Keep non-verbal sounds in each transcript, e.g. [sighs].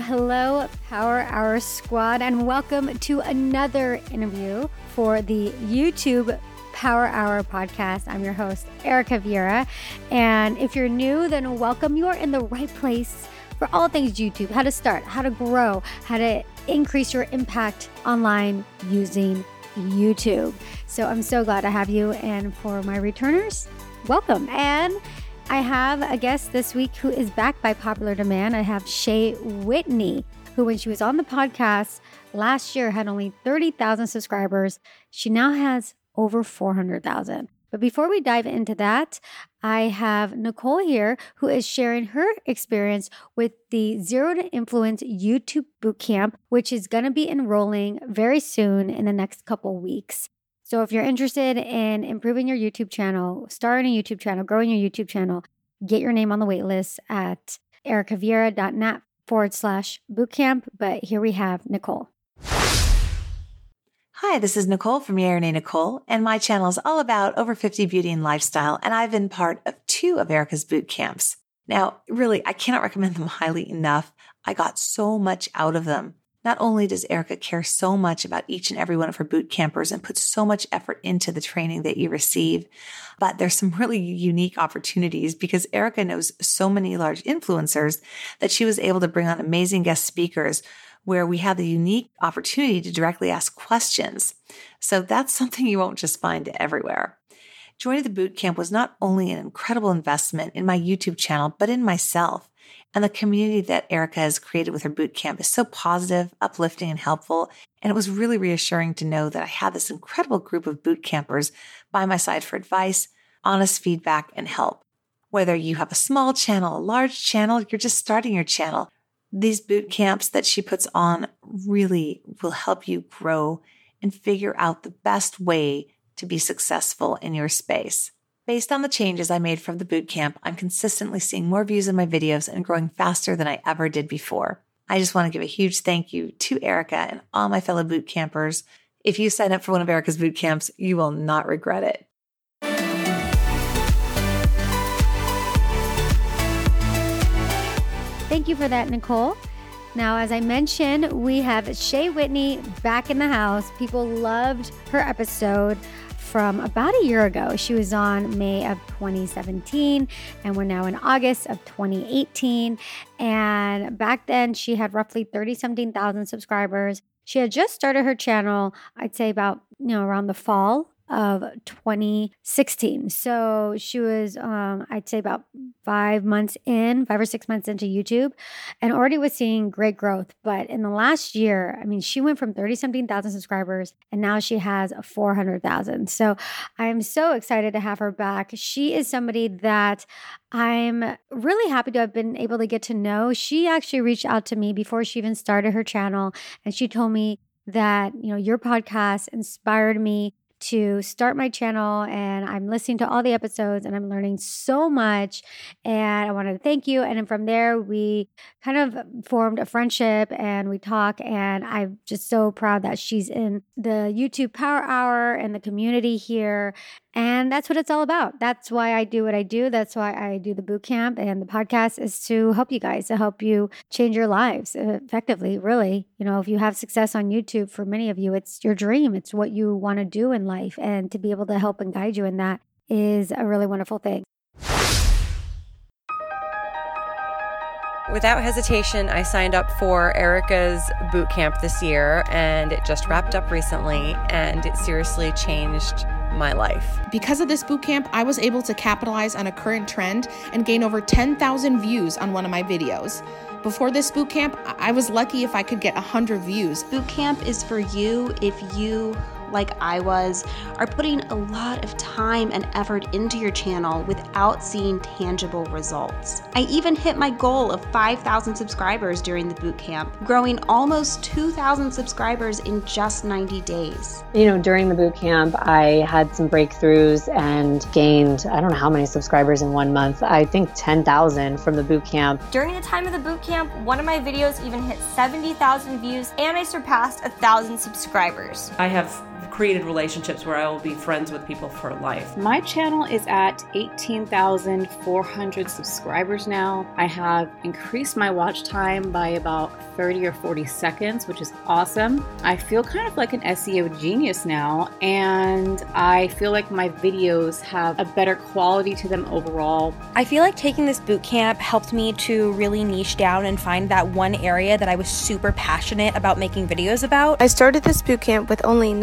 Hello, Power Hour Squad, and welcome to another interview for the YouTube Power Hour podcast. I'm your host, Erica Vieira. And if you're new, then welcome. You are in the right place for all things YouTube how to start, how to grow, how to increase your impact online using YouTube. So I'm so glad to have you. And for my returners, welcome. And I have a guest this week who is back by popular demand. I have Shea Whitney, who, when she was on the podcast last year, had only 30,000 subscribers. She now has over 400,000. But before we dive into that, I have Nicole here who is sharing her experience with the Zero to Influence YouTube Bootcamp, which is going to be enrolling very soon in the next couple weeks. So if you're interested in improving your YouTube channel, starting a YouTube channel, growing your YouTube channel, get your name on the waitlist at ericavieira.net forward slash bootcamp. But here we have Nicole. Hi, this is Nicole from Yarene Nicole, and my channel is all about over 50 beauty and lifestyle, and I've been part of two of Erica's boot camps. Now, really, I cannot recommend them [laughs] highly enough. I got so much out of them. Not only does Erica care so much about each and every one of her boot campers and put so much effort into the training that you receive, but there's some [laughs] really unique opportunities because Erica knows so many large influencers that she was able to bring on amazing guest speakers where we have the unique opportunity to directly ask questions. So that's [laughs] something you won't just find everywhere. Joining the boot camp was not only an incredible investment in my YouTube channel, but in myself. And the community that Erica has created with her boot camp is so positive, uplifting, and helpful. And it was really reassuring to know that I had this incredible group of boot campers by my side for advice, honest feedback, and help. Whether you have a small channel, a large channel, you're just starting your channel, these boot camps that she puts on really will help you grow and figure out the best way to be successful in your space. Based on the changes I made from the bootcamp, I'm consistently seeing more views in my videos and growing faster than I ever did before. I just want to give a huge thank you to Erica and all my fellow boot campers. If you sign up for one of Erica's boot camps, you will not regret it. Thank you for that, Nicole. Now, as I mentioned, we have Shea Whitney back in the house. People loved her episode from about a year ago. She was on May of 2017, and we're now in August of 2018. And back then, she had roughly 30 something thousand subscribers. She had just started her channel, I'd say about, you know, around the fall of 2016. So she was, um, I'd say, about five months in, five or six months into YouTube, and already was seeing great growth. But in the last year, I mean, she went from 30 something thousand subscribers and now she has 400,000. So I'm so excited to have her back. She is somebody that I'm really happy to have been able to get to know. She actually reached out to me before she even started her channel, and she told me that, you know, your podcast inspired me to start my channel and I'm listening to all the episodes and I'm learning so much. And I wanted to thank you. And then from there, we kind of formed a friendship and we talk. And I'm just so proud that she's in the YouTube Power Hour and the community here. And that's what it's all about. That's why I do what I do. That's why I do the boot camp and the podcast is to help you guys, to help you change your lives uh, effectively, really. You know, if you have success on YouTube, for many of you, it's your dream, it's what you want to do in life. And to be able to help and guide you in that is a really wonderful thing. Without hesitation, I signed up for Erica's boot camp this year and it just wrapped up recently and it seriously changed my life. Because of this boot camp, I was able to capitalize on a current trend and gain over 10,000 views on one of my videos. Before this boot camp, I was lucky if I could get 100 views. Boot camp is for you if you like I was, are putting a lot of time and effort into your channel without seeing tangible results. I even hit my goal of 5,000 subscribers during the bootcamp, growing almost 2,000 subscribers in just 90 days. You know, during the bootcamp, I had some breakthroughs and gained, I don't know how many subscribers in one month. I think 10,000 from the bootcamp. During the time of the bootcamp, one of my videos even hit 70,000 views and I surpassed 1,000 subscribers. I have created relationships where I will be friends with people for life. My channel is at 18,400 subscribers now. I have increased my watch time by about 30 or 40 seconds, which is awesome. I feel kind of like an SEO genius now, and I feel like my videos have a better quality to them overall. I feel like taking this boot camp helped me to really niche down and find that one area that I was super passionate about making videos about. I started this boot camp with only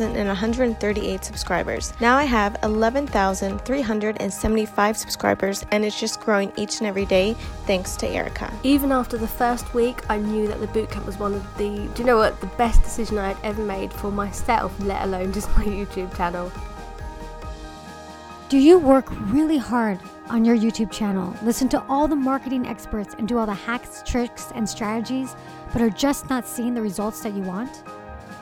9,138 subscribers. Now I have 11,375 subscribers, and it's just growing each and every day thanks to Erica. Even after the first week, I knew that the bootcamp was one of the, do you know what, the best decision I had ever made for myself, let alone just my YouTube channel. Do you work really hard on your YouTube channel, listen to all the marketing experts, and do all the hacks, tricks, and strategies, but are just not seeing the results that you want?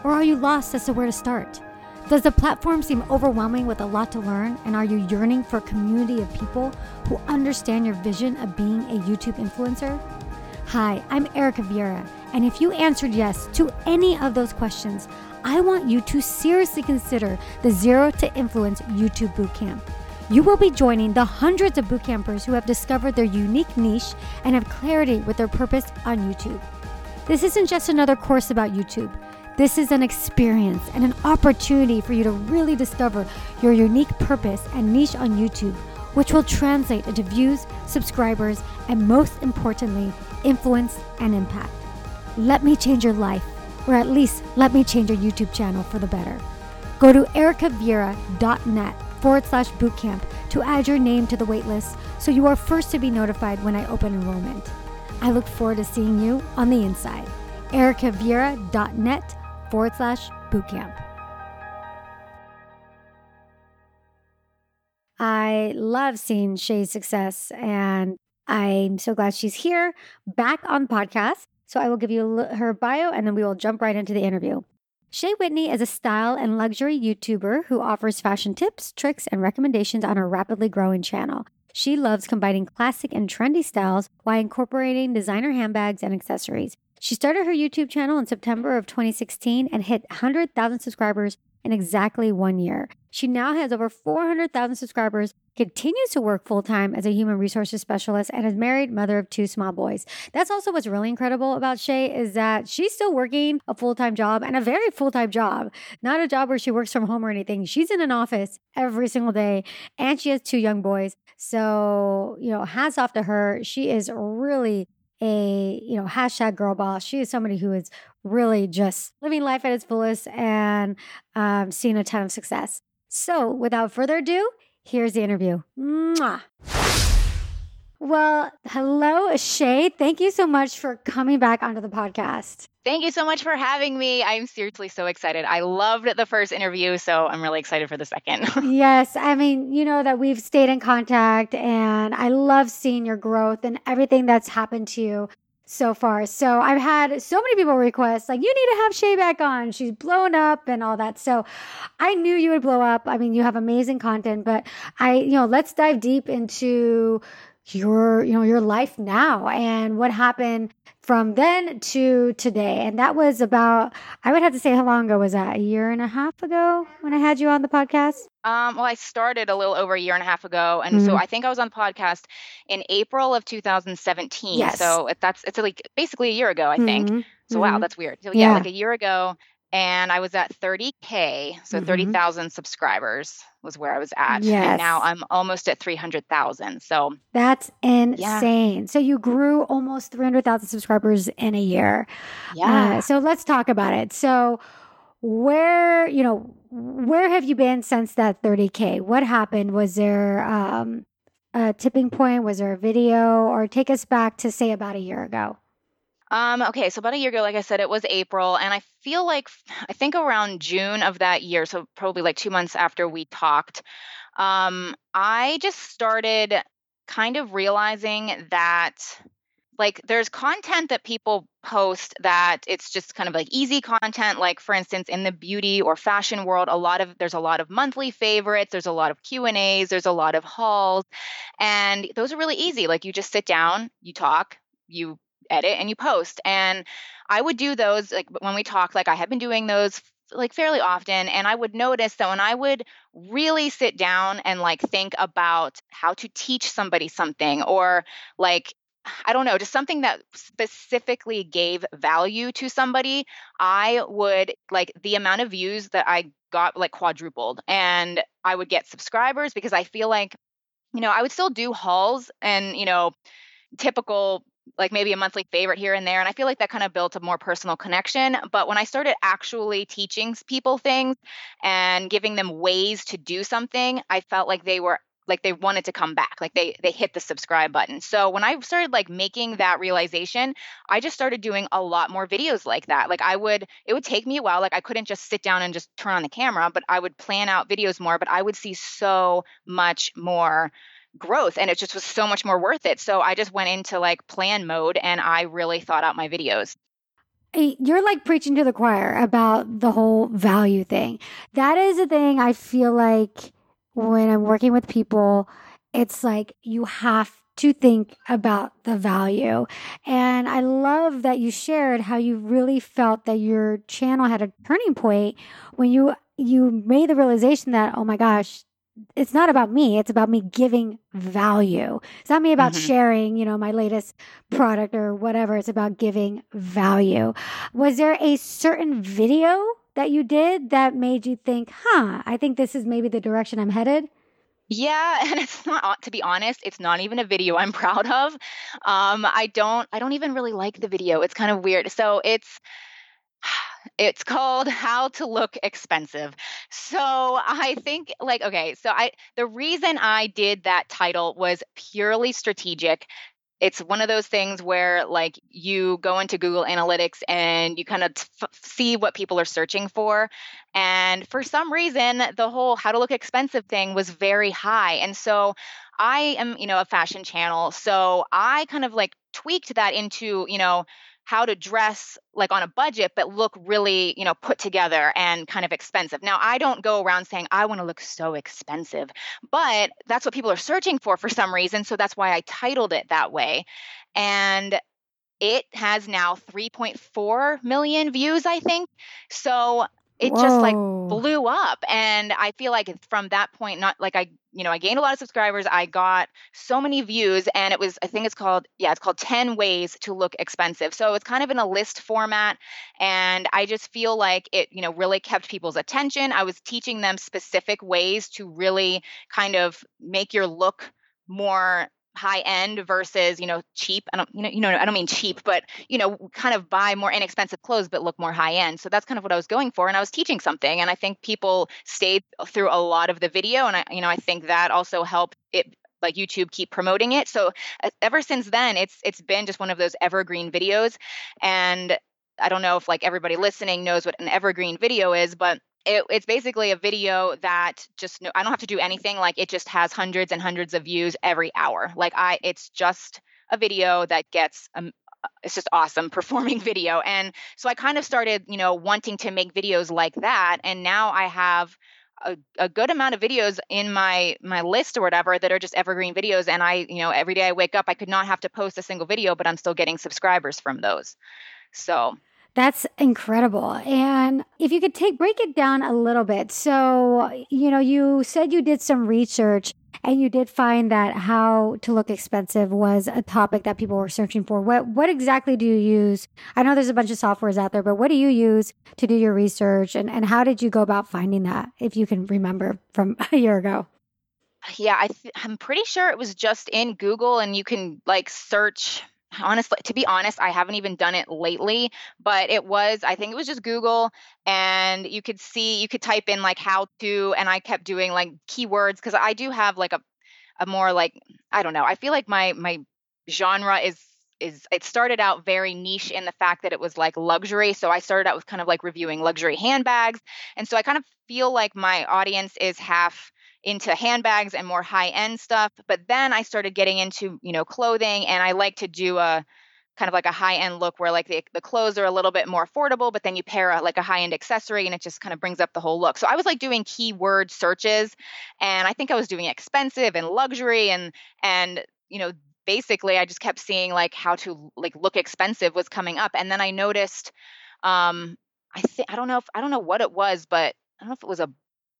Or are you lost as to where to start? Does the platform seem overwhelming with a lot to learn? And are you yearning for a community of people who understand your vision of being a YouTube influencer? Hi, I'm Erica Vieira, and if you answered yes to any of those questions, I want you to seriously consider the Zero to Influence YouTube Bootcamp. You will be joining the hundreds of bootcampers who have discovered their unique niche and have clarity with their purpose on YouTube. This isn't just another course about YouTube. This is an experience and an opportunity for you to really discover your unique purpose and niche on YouTube, which will translate into views, subscribers, and most importantly, influence and impact. Let me change your life, or at least let me change your YouTube channel for the better. Go to ericavieira.net forward slash bootcamp to add your name to the waitlist so you are first to be notified when I open enrollment. I look forward to seeing you on the inside. ericavieira.net forward slash bootcamp. I love seeing Shea's success, and I'm so glad she's here back on podcast. So I will give you her bio and then we will jump right into the interview. Shea Whitney is a style and luxury YouTuber who offers fashion tips, tricks, and recommendations on her rapidly growing channel. She loves combining classic and trendy styles while incorporating designer handbags and accessories. She started her YouTube channel in September of 2016 and hit 100,000 subscribers in exactly one year. She now has over 400,000 subscribers, continues to work full time as a human resources specialist, and is married, mother of two small boys. That's also what's really incredible about Shea is that she's still working a full time job and a very full time job, not a job where she works from home or anything. She's in an office every single day, and she has two young boys. So, you know, hats off to her. She is really a you know hashtag girl boss. She is somebody who is really just living life at its fullest and um, seeing a ton of success. So without further ado here's the interview. Mwah. Well hello shea thank you so much for coming back onto the podcast Thank you so much for having me. I'm seriously so excited. I loved the first interview, so I'm really excited for the second. [laughs] yes. I mean, you know that we've stayed in contact, and I love seeing your growth and everything that's happened to you so far. So I've had so many people request, like, you need to have Shea back on. She's blown up and all that. So I knew you would blow up. I mean, you have amazing content, but I, you know, let's dive deep into your you know your life now and what happened from then to today and that was about i would have to say how long ago was that a year and a half ago when i had you on the podcast um, well i started a little over a year and a half ago and mm-hmm. so i think i was on the podcast in april of 2017 yes. so that's it's like basically a year ago i think mm-hmm. so wow mm-hmm. that's weird so yeah, yeah like a year ago and I was at 30K, so mm-hmm. 30,000 subscribers was where I was at. Yes. And now I'm almost at 300,000. So that's insane. Yeah. So you grew almost 300,000 subscribers in a year. Yeah. Uh, so let's talk about it. So, where, you know, where have you been since that 30K? What happened? Was there um, a tipping point? Was there a video? Or take us back to say about a year ago? Um, okay, so about a year ago, like I said, it was April, and I feel like [sighs] I think around June of that year, so probably like two months after we talked, um, I just started kind of realizing that like there's content that people post that it's just kind of like easy content like for instance in the beauty or fashion world a lot of there's a lot of monthly favorites there's a lot of q and a's there's a lot of hauls and those are really easy like you just sit down you talk you edit and you post. And I would do those like when we talk, like I had been doing those like fairly often and I would notice that when I would really sit down and like think about how to teach somebody something or like I don't know, just something that specifically gave value to somebody, I would like the amount of views that I got like quadrupled and I would get subscribers because I feel like, you know, I would still do hauls and, you know, typical like maybe a monthly favorite here and there. And I feel like that kind of built a more personal connection. But when I started actually teaching people things and giving them ways to do something, I felt like they were like they wanted to come back like they they hit the subscribe button so when i started like making that realization i just started doing a lot more videos like that like i would it would take me a while like i couldn't just sit down and just turn on the camera but i would plan out videos more but i would see so much more growth and it just was so much more worth it. So i just went into like plan mode and i really thought out my videos. You're like preaching to the choir about the whole value thing. That is a thing i feel like when I'm working with people, it's like you have to think about the value. And I love that you shared how you really felt that your channel had a turning point when you you made the realization that oh my gosh, it's not about me, it's about me giving value. It's not me about mm-hmm. sharing, you know, my latest product or whatever. It's about giving value. Was there a certain video that you did that made you think, huh, I think this is maybe the direction I'm headed? Yeah, [laughs] and it's not to be honest, it's not even a video I'm [laughs] proud of. Um, I don't I don't even really like the video. It's kind of weird. So it's it's called how to look expensive so i think like okay so i the reason i did that title was purely strategic it's one of those things where like you go into Google Analytics and you kind of see what people are searching for. And for some reason, the whole how to look expensive thing was very high. And so I am, you know, a fashion channel. So I kind of like tweaked that into, you know, how to dress like on a budget but look really you know put together and kind of expensive. Now i don't go around saying i want to look so expensive but that's what people are searching for for some reason so that's why i titled it that way. And it has now 3.4 million views i think. So it Whoa. just like blew up and i feel like from that point not like i you know i gained a lot of subscribers i got so many views and it was i think it's called yeah it's called 10 ways to look expensive so it's kind of in a list format and i just feel like it you know really kept people's attention i was teaching them specific ways to really kind of make your look more high end versus you know cheap i don't you know you know i don't mean cheap but you know kind of buy more inexpensive clothes but look more high end so that's kind of what i was going for and i was teaching something and i think people stayed through a lot of the video and i you know i think that also helped it like YouTube keep promoting it. So uh, ever since then, it's it's been just one of those evergreen videos. And I don't know if like everybody listening knows what an evergreen video is, but it, it's basically a video that just no, I don't have to do anything. Like it just has hundreds and hundreds of views every hour. Like I, it's just a video that gets um, it's just awesome [laughs] performing video. And so I kind of started, you know, wanting to make videos like that. And now I have a, a, good amount of videos in my my list or whatever that are just evergreen videos and i you know every day i wake up i could not have to post a single video but i'm still getting subscribers from those so that's incredible. And if you could take break it down a little bit. So, you know, you said you did some research and you did find that how to look expensive was a topic that people were searching for. What what exactly do you use? I know there's a bunch of softwares out there, but what do you use to do your research and, and how did you go about finding that if you can remember from [laughs] a year ago? Yeah, I th- I'm pretty sure it was just in Google and you can like search honestly to be honest i haven't even done it lately but it was i think it was just google and you could see you could type in like how to and i kept doing like keywords because i do have like a, a more like i don't know i feel like my my genre is is it started out very niche in the fact that it was like luxury so i started out with kind of like reviewing luxury handbags and so i kind of feel like my audience is half into handbags and more high end stuff. But then I started getting into, you know, clothing and I like to do a kind of like a high end look where like the, the clothes are a little bit more affordable, but then you pair a, like a high end accessory and it just kind of brings up the whole look. So I was like doing keyword searches and I think I was doing expensive and luxury and, and, you know, basically I just kept seeing like how to like look expensive was coming up. And then I noticed, um, I think I don't know if I don't know what it was, but I don't know if it was a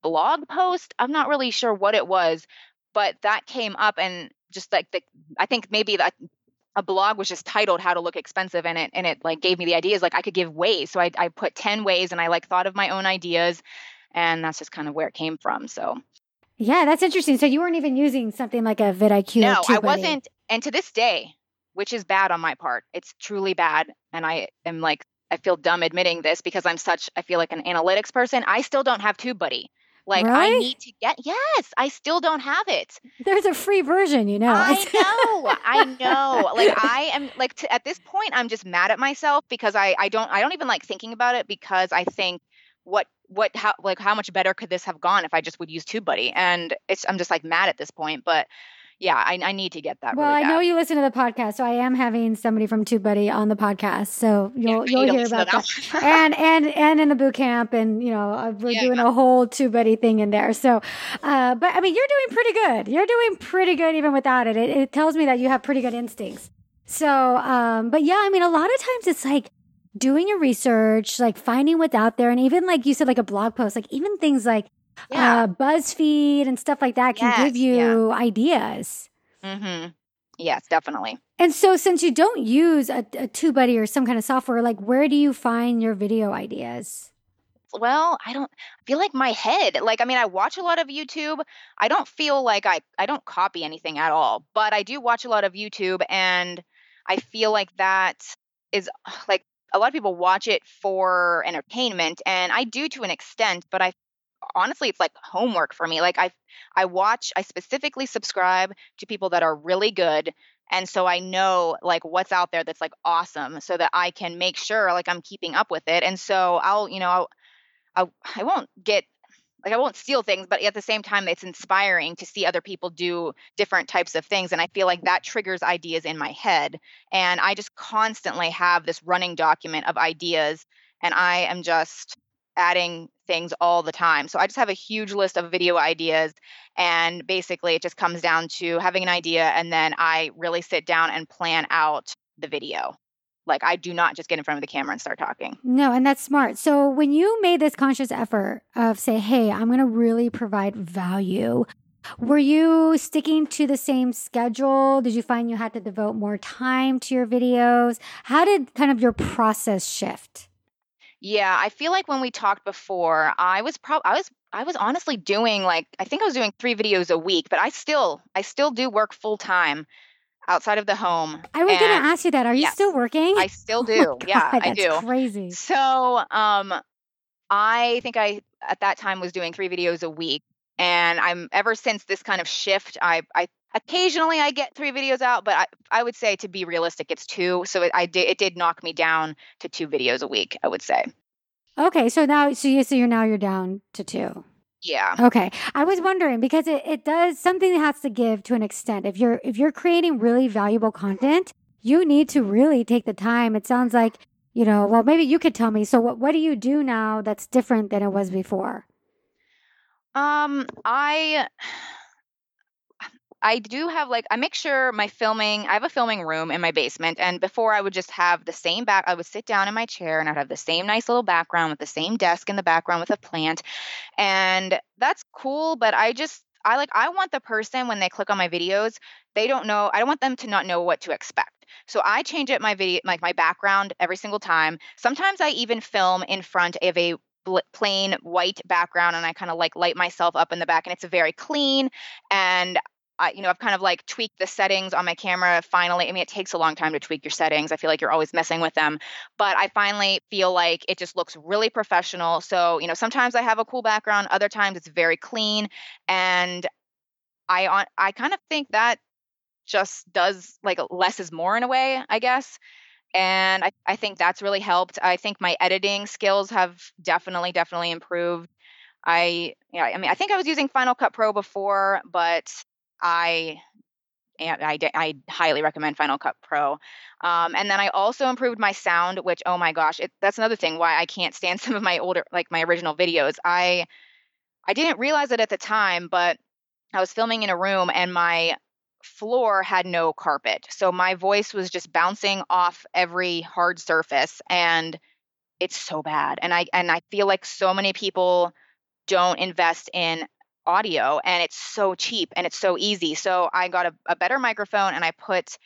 blog post. I'm not really sure what it was, but that came up and just like the I think maybe that a blog was just titled how to look expensive and it and it like gave me the ideas like I could give ways. So I I put 10 ways and I like thought of my own ideas and that's just kind of where it came from. So Yeah, that's interesting. So you weren't even using something like a vidIQ. No, I wasn't and to this day, which is bad on my part. It's truly bad and I am like I feel dumb admitting this because I'm such I feel like an analytics person. I still don't have TubeBuddy. Like I need to get yes, I still don't have it. There's a free version, you know. I [laughs] know, I know. Like I am like t- at this point, I'm just mad at myself because I I don't I don't even like thinking about it because I think what what how like how much better could this have gone if I just would use TubeBuddy and it's I'm just like mad at this point. But yeah, I I need to get that. well, really I know you listen to the podcast, so I am having somebody from TubeBuddy on the podcast, so you'll you you'll hear about that that. [laughs] and and and in the boot camp, and you know uh, we're doing a whole TubeBuddy thing in there. So, uh, but I mean, you're doing pretty good. You're doing pretty good even without it. It, it tells me that you have pretty good instincts. So, um, but yeah, I mean, a lot of times it's like doing your research, like finding what's out there, and even like you said, like a blog post, like even things like uh, BuzzFeed and stuff like that can give Yes, yeah. you ideas. Mm-hmm. Yes, definitely. And so, since you don't use a, a TubeBuddy or some kind of software, like where do you find your video ideas? Well, I don't I feel like my head. Like I mean, I watch a lot of YouTube. I don't feel like I I don't copy anything at all, but I do watch a lot of YouTube and I feel like that is like a lot of people watch it for entertainment and I do to an extent, but I honestly it's like homework for me. Like I I watch I specifically subscribe to people that are really good and so I know like what's out there that's like awesome so that I can make sure like I'm keeping up with it. And so I'll, you know, I, I won't get like I won't steal things, but at the same time, it's inspiring to see other people do different types of things. And I feel like that triggers ideas in my head. And I just constantly have this running document of ideas, and I am just adding things all the time. So I just have a huge list of video ideas. And basically, it just comes down to having an idea, and then I really sit down and plan out the video. Like, I do not just get in front of the camera and start talking. No, and that's smart. So, when you made this conscious effort of say, hey, I'm going to really provide value, were you sticking to the same schedule? Did you find you had to devote more time to your videos? How did kind of your process shift? Yeah, I feel like when we talked before, I was prob I was I was honestly doing like I think I was doing 3 videos a week, but I still I still do work full time outside of the home. I was going to ask you that. Are you yes, still working? I still [laughs] Oh do. yeah, God, I that's do. Crazy. So, um I think I at that time was doing 3 videos a week and I'm ever since this kind of shift, I I occasionally I get 3 videos out, but I I would say to be realistic it's 2. So it I did it did knock me down to 2 videos a week, I would say. Okay, so now, so you, so you're now you're down to two. Yeah. Okay. I was wondering because it, it does something that has to give to an extent. If you're if you're creating really valuable content, you need to really take the time. It sounds like, you know, well maybe you could tell me. So what what do you do now that's different than it was before? Um, I I do have like I make sure my filming. I have a filming room in my basement, and before I would just have the same back. I would sit down in my chair, and I'd have the same nice little background with the same desk in the background with a plant, and that's cool. But I just I like I want the person when they click on my videos, they don't know. I don't want them to not know what to expect. So I change up my video, like my background every single time. Sometimes I even film in front of a plain white background and I kind of like light myself up in the back and it's very clean and I, you know, I've kind of like tweaked the settings on my camera finally. I mean, it takes a long time to tweak your settings. I feel like you're always messing with them, but I finally feel like it just looks really professional. So, you know, sometimes I have a cool background, other times it's very clean, and I on I kind of think that just does like less is more in a way, I guess. And I, I think that's really helped. I think my editing skills have definitely, definitely improved. I, yeah, I mean, I think I was using Final Cut Pro before, but I, I, I highly recommend Final Cut Pro. Um, and then I also improved my sound, which, oh my gosh, it, that's another thing why I can't stand [laughs] some of my older, like my original videos. I, I didn't realize it at the time, but I was filming in a room and my floor had no carpet. So my voice was just bouncing off every hard surface and it's so bad. And I and I feel like so many people don't invest in audio and it's so cheap and it's so easy. So I got a, a better microphone and I put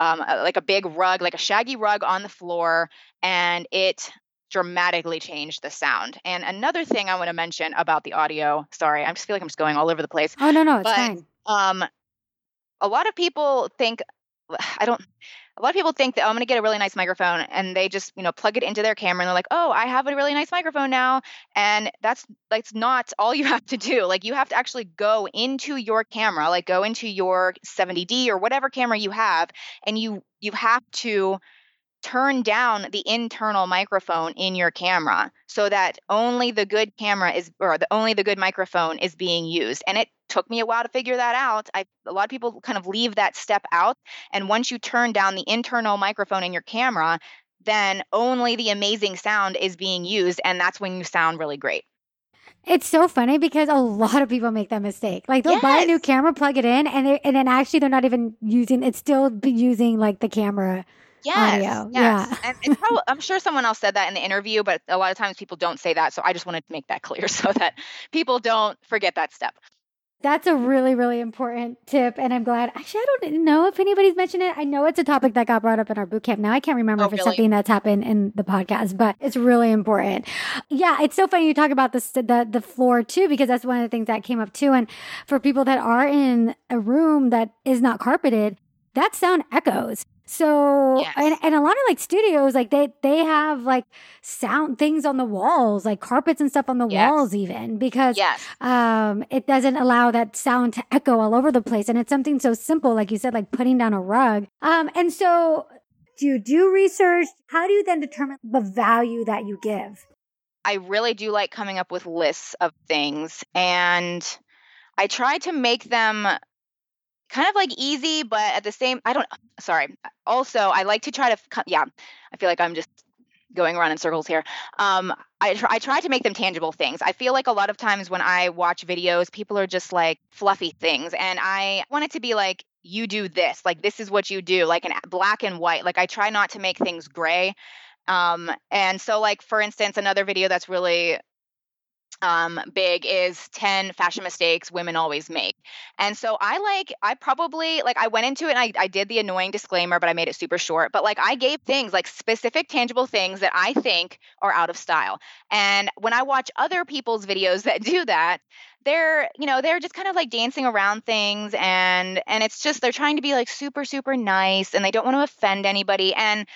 um, a, like a big rug, like a shaggy rug on the floor, and it dramatically changed the sound. And another thing I want to mention about the audio, sorry, I just feel like I'm just going all over the place. Oh no, no, it's but, fine. Um, a lot of people think [sighs] I don't. A lot of people think that oh, I'm going to get a really nice microphone, and they just you know plug it into their camera, and they're like, oh, I have a really nice microphone now, and that's that's not all you [laughs] have to do. Like you have to actually go into your camera, like go into your 70D or whatever camera you have, and you you have to turn down the internal microphone in your camera so that only the good camera is or the only the good microphone is being used and it took me a while to figure that out I, a lot of people kind of leave that step out and once you turn down the internal microphone in your camera then only the amazing sound is being used and that's when you sound really great it's so funny because a lot of people make that mistake. Like they'll yes. buy a new camera, plug it in, and it, and then actually they're not even using. It's still using like the camera yes, audio. Yes. Yeah. And it's probably, I'm sure someone else said that in the interview, but a lot of times people don't say that. So I just wanted to make that clear [laughs] so that people don't forget that step. That's a really, really important tip. And I'm glad. Actually, I don't know if anybody's mentioned it. I know it's a topic that got brought up in our boot camp. Now I can't remember oh, if it's really? something that's happened in the podcast, but it's really important. Yeah, it's so funny you talk about the, the, the floor too, because that's one of the things that came up too. And for people that are in a room that is not carpeted, that sound echoes. So yes. and, and a lot of like studios, like they they have like sound things on the walls, like carpets and stuff on the yes. walls, even because yes. um it doesn't allow that sound to echo all over the place. And it's something so simple, like you said, like putting down a rug. Um and so do you do research? How do you then determine the value that you give? I really do like coming up with lists of things and I try to make them kind of like easy, but at the same, I don't, sorry. Also, I like to try to, yeah, I feel like I'm just going around in circles here. Um, I, I try to make them tangible things. I feel like a lot of times when I watch videos, people are just like fluffy things. And I want it to be like, you do this, like this is what you do, like in black and white. Like I try not to make things gray. Um, and so, like, for instance, another video that's really um, big is 10 fashion mistakes women always make. And so I like, I probably, like, I went into it and I, I did the annoying disclaimer, but I made it super short. But like, I gave things like specific, tangible things that I think are out of style. And when I watch other people's videos [laughs] that do that, they're you know they're just kind of like dancing around things and and it's just they're trying to be like super super nice and they don't want to offend anybody and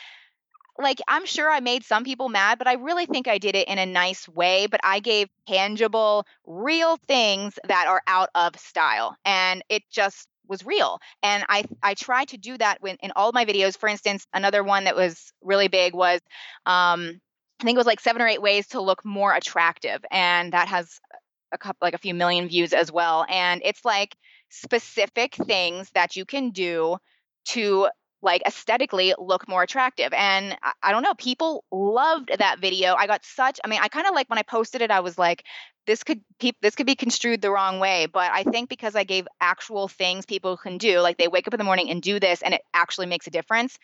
like I'm sure I made some people mad, but I really think I did it in a nice way. But I gave tangible, real things that are out of style. And it just was real. And I I try to do that when in all my videos. For instance, another one that was really big was um I think it was like seven or eight ways to look more attractive. And that has a couple like a few million views as well. And it's like specific things that you can do to like aesthetically look more attractive. And I, I, don't know, people loved that video. I got such I mean, I kind of like when I posted it, I was like, this could pe- this could be construed the wrong way. But I think because I gave actual things people can do, like they wake up in the morning and do this and it actually makes a difference,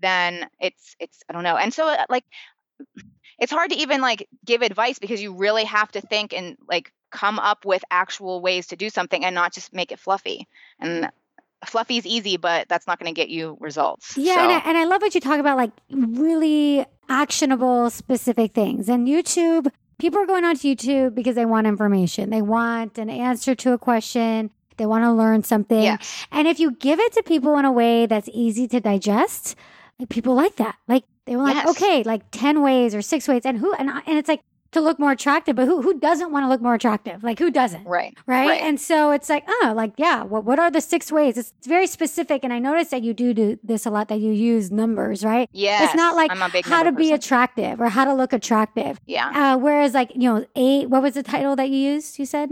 then it's it's I don't know. And so uh, like it's hard to even like give advice because you really have to think and like come up with actual ways to do something and not just make it fluffy. And fluffy's easy, but that's not going to get you results. Yeah, so. and, I, and I love what you talk about, like really actionable, specific things. And YouTube, people are going onto YouTube because they want information. They want an answer to a question. They want to learn something. Yes. And if you give it to people in a way that's easy to digest, like people like that. Like they were like, Yes. okay, like ten ways or six ways, and who and I- and it's like to look more attractive, but who who doesn't want to look more attractive? Like who doesn't? Right. right? Right. And so it's like, oh, like, yeah, what, what are the six ways? It's very specific. And I noticed that you do do this a lot, that you use numbers, right? Yeah. It's not like I'm a big how to number be attractive or how to look attractive. Yeah. Uh, whereas, like, you know, eight, what was the title that you used? You said?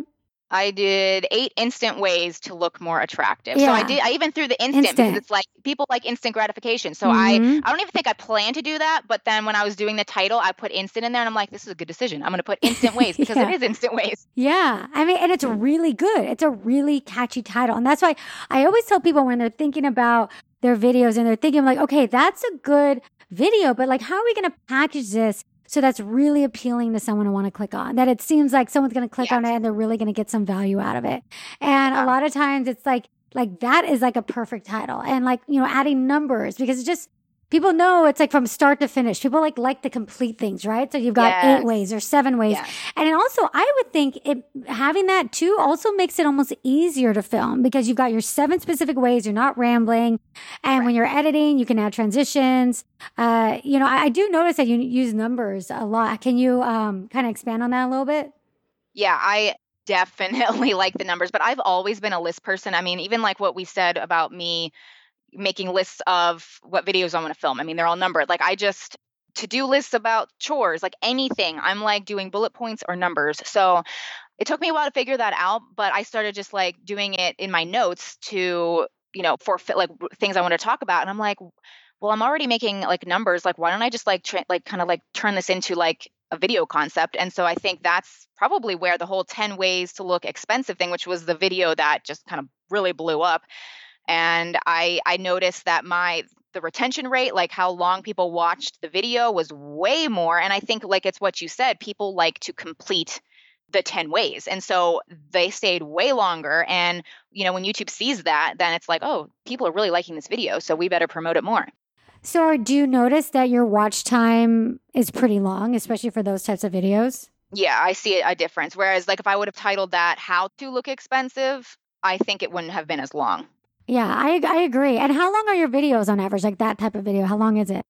I did eight instant ways to look more attractive. So I did. I even threw the instant, Instant. because it's like people like instant gratification. So Mhm. I I don't even think I planned to do that. But then when I was doing the title, I put instant in there, and I'm like, this is a good decision. I'm going to put instant [laughs] ways because Yeah. it is instant ways. Yeah. I mean, and it's really good. It's a really catchy title. And that's why I always tell people when they're thinking about their videos and they're thinking like, okay, that's a good video, but like, how are we going to package this so that's really appealing to someone to want to click on? That it seems like someone's going to click yes. on it and they're really going to get some value out of it. And yeah. a lot of times it's like, like that is like a perfect title and like, you know, adding numbers because it just, people know it's like from start to finish. People like like the complete things, right? So you've got yes. eight ways or seven ways. Yes. And also I would think it having that too also makes it almost easier to film because you've got your seven specific ways, you're not rambling. And right. when you're editing, you can add transitions. Uh, you know, I, I, do notice that you use numbers a lot. Can you um kind of expand on that a little bit? Yeah, I definitely [laughs] like the numbers, but I've always been a list person. I mean, even like what we said about me making lists of what videos I want to film. I mean, they're all numbered. Like I just to do lists about chores, like anything. I'm like doing bullet points or numbers. So it took me a while to figure that out, but I started just like doing it in my notes to, you know, for like things I want to talk about. And I'm like, well, I'm already making like numbers. Like, why don't I just like tra- like kind of like turn this into like a video concept? And so I think that's probably where the whole 10 ways to look expensive thing, which was the video that just kind of really blew up and i i noticed that my the retention rate like how long people watched the video was way more. And i think like it's what you said people like to complete the 10 ways. And so they stayed way longer. And you know when youtube sees that then it's like oh people are really liking this video so we better promote it more. So do you notice that your watch time is pretty long especially for those types of videos? Yeah i see a difference. Whereas like if i would have titled that how to look expensive i think it wouldn't have been as long yeah, I I agree. And how long are your videos on average? Like that type of video, how long is it?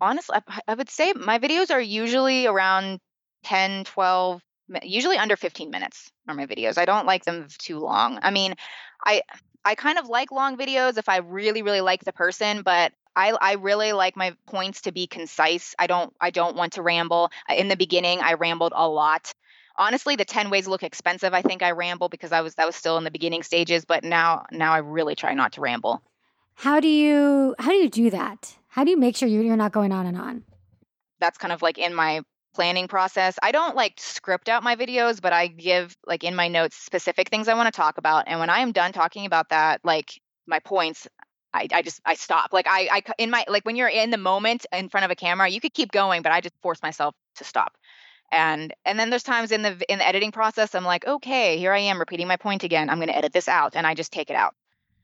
Honestly, I, I would say my videos are usually around 10, 12, usually under 15 minutes are my videos. I don't like them too long. I mean, I I kind of like long videos if I really really like the person, but I, I really like my points to be concise. I don't I don't want to ramble. In the beginning, I rambled a lot honestly the 10 ways look expensive i think i ramble because i was that was still in the beginning stages but now now i really try not to ramble. How do you how do you do that? How do you make sure you're not going on and on? That's kind of like in my planning process. I don't like script out my videos but i give like in my notes specific things i want to talk about and when i am done talking about that like my points I, I just I stop. Like I I in my like when you're in the moment in front of a camera you could keep going but I just force myself to stop and and then there's times in the in the editing process i'm like okay here i am repeating my point again. I'm going to edit this out and i just take it out.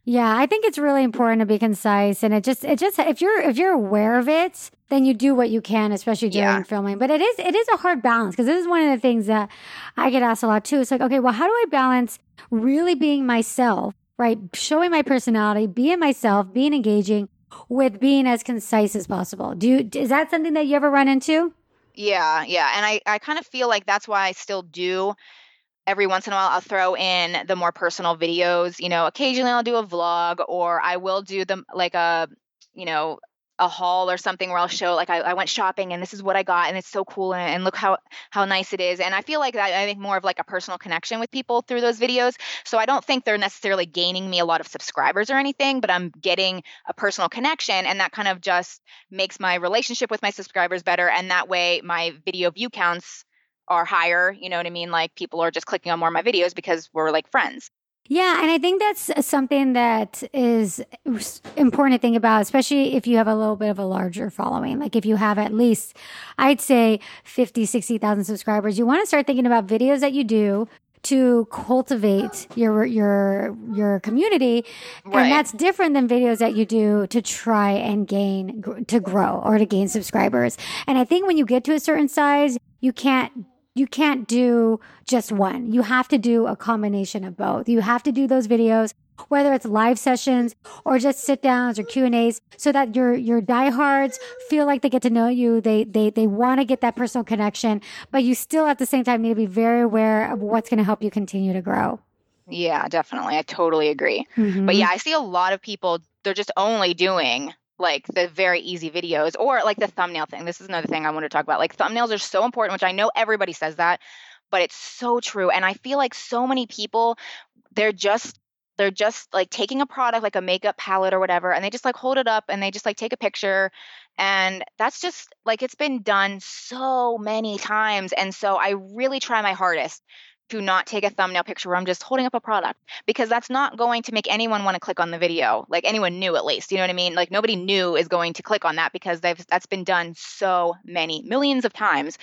Yeah i think it's really important to be concise and it just it just if you're if you're aware of it then you do what you can especially during yeah. filming but it is it is a hard balance because this is one of the things that i get asked a lot too. It's like okay well how do i balance really being myself right? Showing my personality being myself being engaging with being as concise as possible? Do you is that something that you ever run into yeah, yeah. And I, I kind of feel like that's why I still do every once in a while I'll throw in the more personal videos. You know, occasionally I'll do a vlog or I will do them like a, you know, a haul or something where I'll show like I, I went shopping and this is what I got and it's so cool and, and look how how nice it is. And I feel like that I think more of like a personal connection with people through those videos. So I don't think they're necessarily gaining me a lot of subscribers or anything, but I'm getting a personal connection and that kind of just makes my relationship with my subscribers better. And that way my video view counts are higher. You know what I mean? Like people are just clicking on more of my videos because we're like friends. Yeah, and I think that's uh, something that is important to think about, especially if you have a little bit of a larger following. Like if you have at least, I'd say 50, 60,000 subscribers, you want to start thinking about videos that you do to cultivate your your your community right. and that's different than videos that you do to try and gain to grow or to gain subscribers and i think when you get to a certain size you can't you can't do just one. You have to do a combination of both. You have to do those videos, whether it's live sessions or just sit downs or Q and A's so that your, your diehards feel like they get to know you. They, they, they want to get that personal connection, but you still at the same time need to be very aware of what's going to help you continue to grow. Yeah, definitely. I totally agree. Mm-hmm. But yeah, I see a lot of people, they're just only doing like the very easy videos or like the thumbnail thing. This is another thing I want to talk about. Like thumbnails are so important, which I know everybody says that, but it's so true. And I feel like so many people, they're just they're just like taking a product like a makeup palette or whatever and they just like hold it up and they just like take a picture and that's just like it's been done so many times and so i really try my hardest to not take a thumbnail picture where I'm just holding up a product because that's not going to make anyone want to click on the video. Like anyone new at least, you know what I mean? Like nobody new is going to click on that because they've that's been done so many millions of times.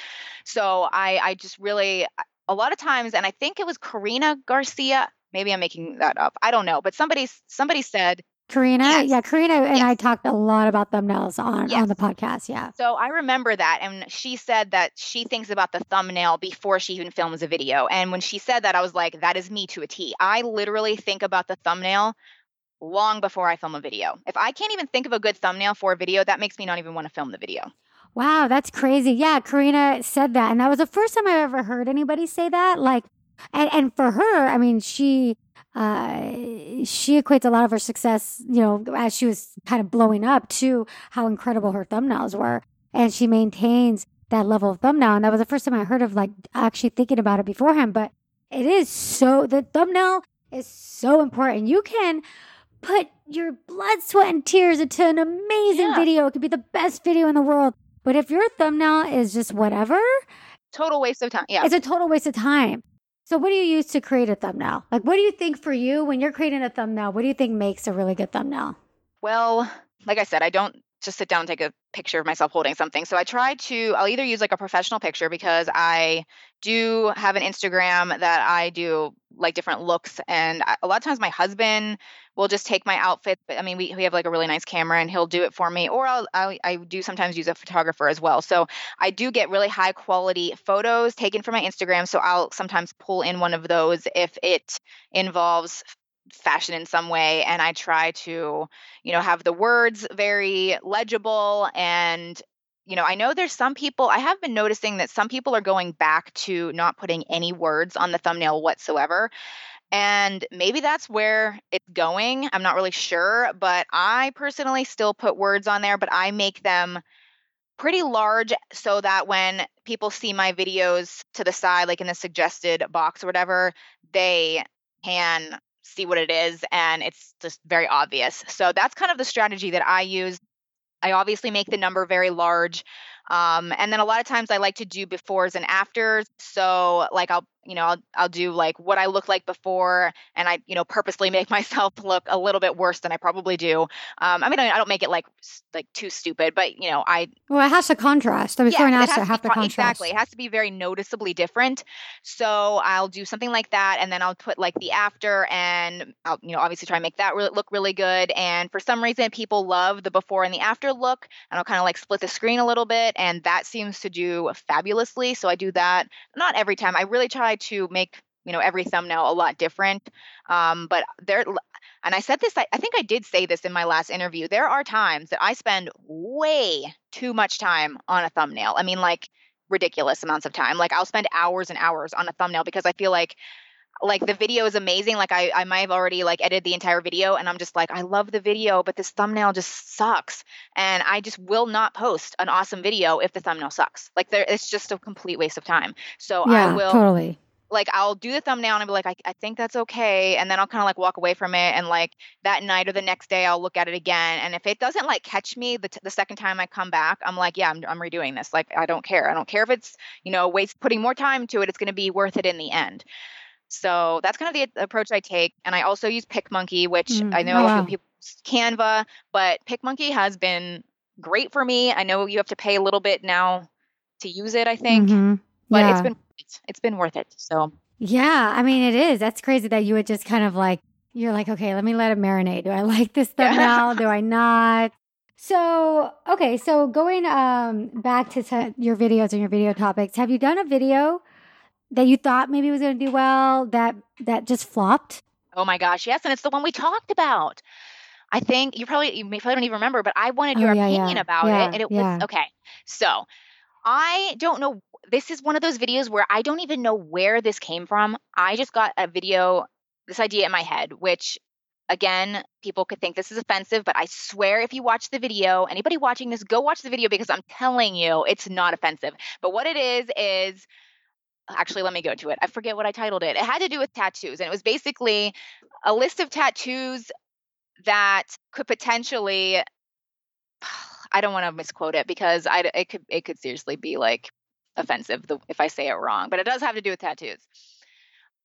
So I I just really a lot of times and I think it was Karina Garcia, maybe I'm making that up. I don't know, but somebody somebody said Karina, Yes. yeah, Karina and Yes. I talked a lot about thumbnails on Yes. on the podcast. Yeah. So I remember that. And she said that she thinks about the thumbnail before she even films a video. And when she said that, I was like, that is me to a T. I literally think about the thumbnail long before I film a video. If I can't even think of a good thumbnail for a video, that makes me not even want to film the video. Wow, that's crazy. Yeah, Karina said that, and that was the first time I've ever heard anybody say that. Like, and and for her, I mean, she uh she equates a lot of her success, you know, as she was kind of blowing up to how incredible her thumbnails were, and she maintains that level of thumbnail. And that was the first time I heard of like actually thinking about it beforehand. But it is so the thumbnail is so important. You can put your blood, sweat, and tears into an amazing Yeah. video. It could be the best video in the world. But if your thumbnail is just whatever, Total waste of time. Yeah. it's a total waste of time. So, what do you use to create a thumbnail? Like, what do you think for you when you're creating a thumbnail? What do you think makes a really good thumbnail? Well, like I said, I don't just sit down and take a picture of myself holding something. So I try to, I'll either use like a professional picture because I do have an Instagram that I do like different looks. And I, a lot of times my husband will just take my outfit. But I mean, we, we have like a really nice camera and he'll do it for me. Or I'll, I, I do sometimes use a photographer as well. So I do get really high quality photos taken from my Instagram. So I'll sometimes pull in one of those if it involves fashion in some way and i try to you know have the words very legible and you know i know there's some people i have been noticing that some people are going back to not putting any words on the thumbnail whatsoever and maybe that's where it's going i'm not really sure but i personally still put words on there but i make them pretty large so that when people see my videos to the side like in the suggested box or whatever they can see what it is and it's just very obvious. So that's kind of the strategy that I use. I obviously make the number very large. Um, and then a lot of times I like to do befores and afters. So like I'll you know I'll I'll do like what I look like before, and I you know purposely [laughs] make myself look a little bit worse than I probably do. Um, I mean I don't make it like like too stupid, but you know I Well, it has to contrast. The before yeah, and it after has to have to con- contrast. Exactly. It has to be very noticeably different. So I'll do something like that and then I'll put like the after and I'll, you know, obviously try and make that really, look really good. And for some reason, people love the before and the after look. And I'll kind of like split the screen a little bit. And that seems to do fabulously. So I do that not every time. I really try to make you know every thumbnail a lot different um, but there and i said this I, I think i did say this in my last interview there are times that i spend way too much time on a thumbnail i mean like ridiculous amounts of time like i'll spend hours and hours on a thumbnail because i feel like like the video is amazing like i i might have already like edited the entire video and i'm just like i love the video but this thumbnail just sucks and i just will not post an awesome video if the thumbnail sucks like there it's just a complete waste of time so yeah, i will totally. like I'll do the thumbnail and I'll be like, I, I think that's okay. And then I'll kind of like walk away from it. And like that night or the next day, I'll look at it again. And if it doesn't like catch me the, t- the second time I come back, I'm like, yeah, I'm, I'm redoing this. Like, I don't care. I don't care if it's, you know, waste putting more time to it. It's going to be worth it in the end. So that's kind of the approach I take. And I also use PicMonkey, which Mm, I know oh, a lot wow. of people use Canva, but PicMonkey has been great for me. I know you have to pay a little bit now to use it, I think, Mhm. but yeah. it's been it's been worth it. So Yeah, I mean, it is. That's crazy that you would just kind of like, you're like, okay, let me let it marinate. Do I [laughs] like this thumbnail? Do I not? So, okay, so going um back to t- your videos and your video topics, have you done a video that you thought maybe was going to do well that that just flopped? Oh my gosh, yes, and it's the one we talked about. I think you probably you probably don't even remember, but I wanted Oh, your yeah, opinion yeah, about yeah, it, and it was okay. So I don't know. This is one of those videos where I don't even know where this came from. I just got a video, this idea in my head, which again, people could think this is offensive, but I swear if you watch the video, anybody watching this, go watch the video because I'm telling you it's not offensive. But what it is is actually let me go to it. I forget what I titled it. It had to do with tattoos and it was basically a list of tattoos that could potentially [sighs] I don't want to misquote it because I it could it could seriously be like offensive if I say it wrong, but it does have to do with tattoos.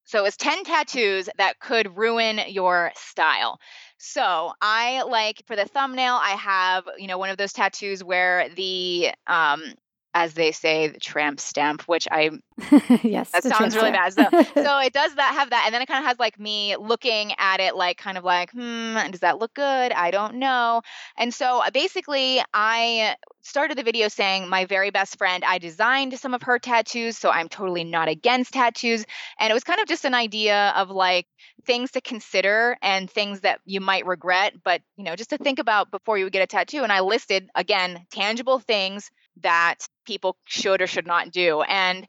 So it's 10 tattoos that could ruin your style. So I like for the thumbnail, I have, you know, one of those tattoos where the um as they say, the tramp stamp, which I [laughs] yes, that sounds really bad. So, so [laughs] it does that have that, and then it kind of has like me looking at it, like kind of like, hmm, does that look good? I don't know. And so uh, basically, I started the video saying my very best friend, I designed some of her tattoos, so I'm totally not against tattoos, and it was kind of just an idea of like things to consider and things that you might regret, but you know, just to think about before you would get a tattoo. And I listed again tangible things that people should or should not do. And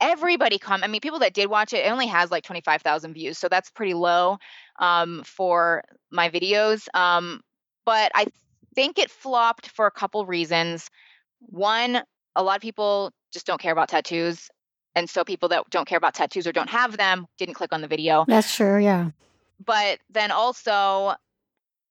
everybody come. I mean, people that did watch it, it only has like 25,000 views, so that's pretty low um, for my videos. Um, but I think it flopped for a couple reasons. One, a lot of people just don't care about tattoos. And so people that don't care about tattoos or don't have them didn't click on the video. That's true. Yeah. But then also,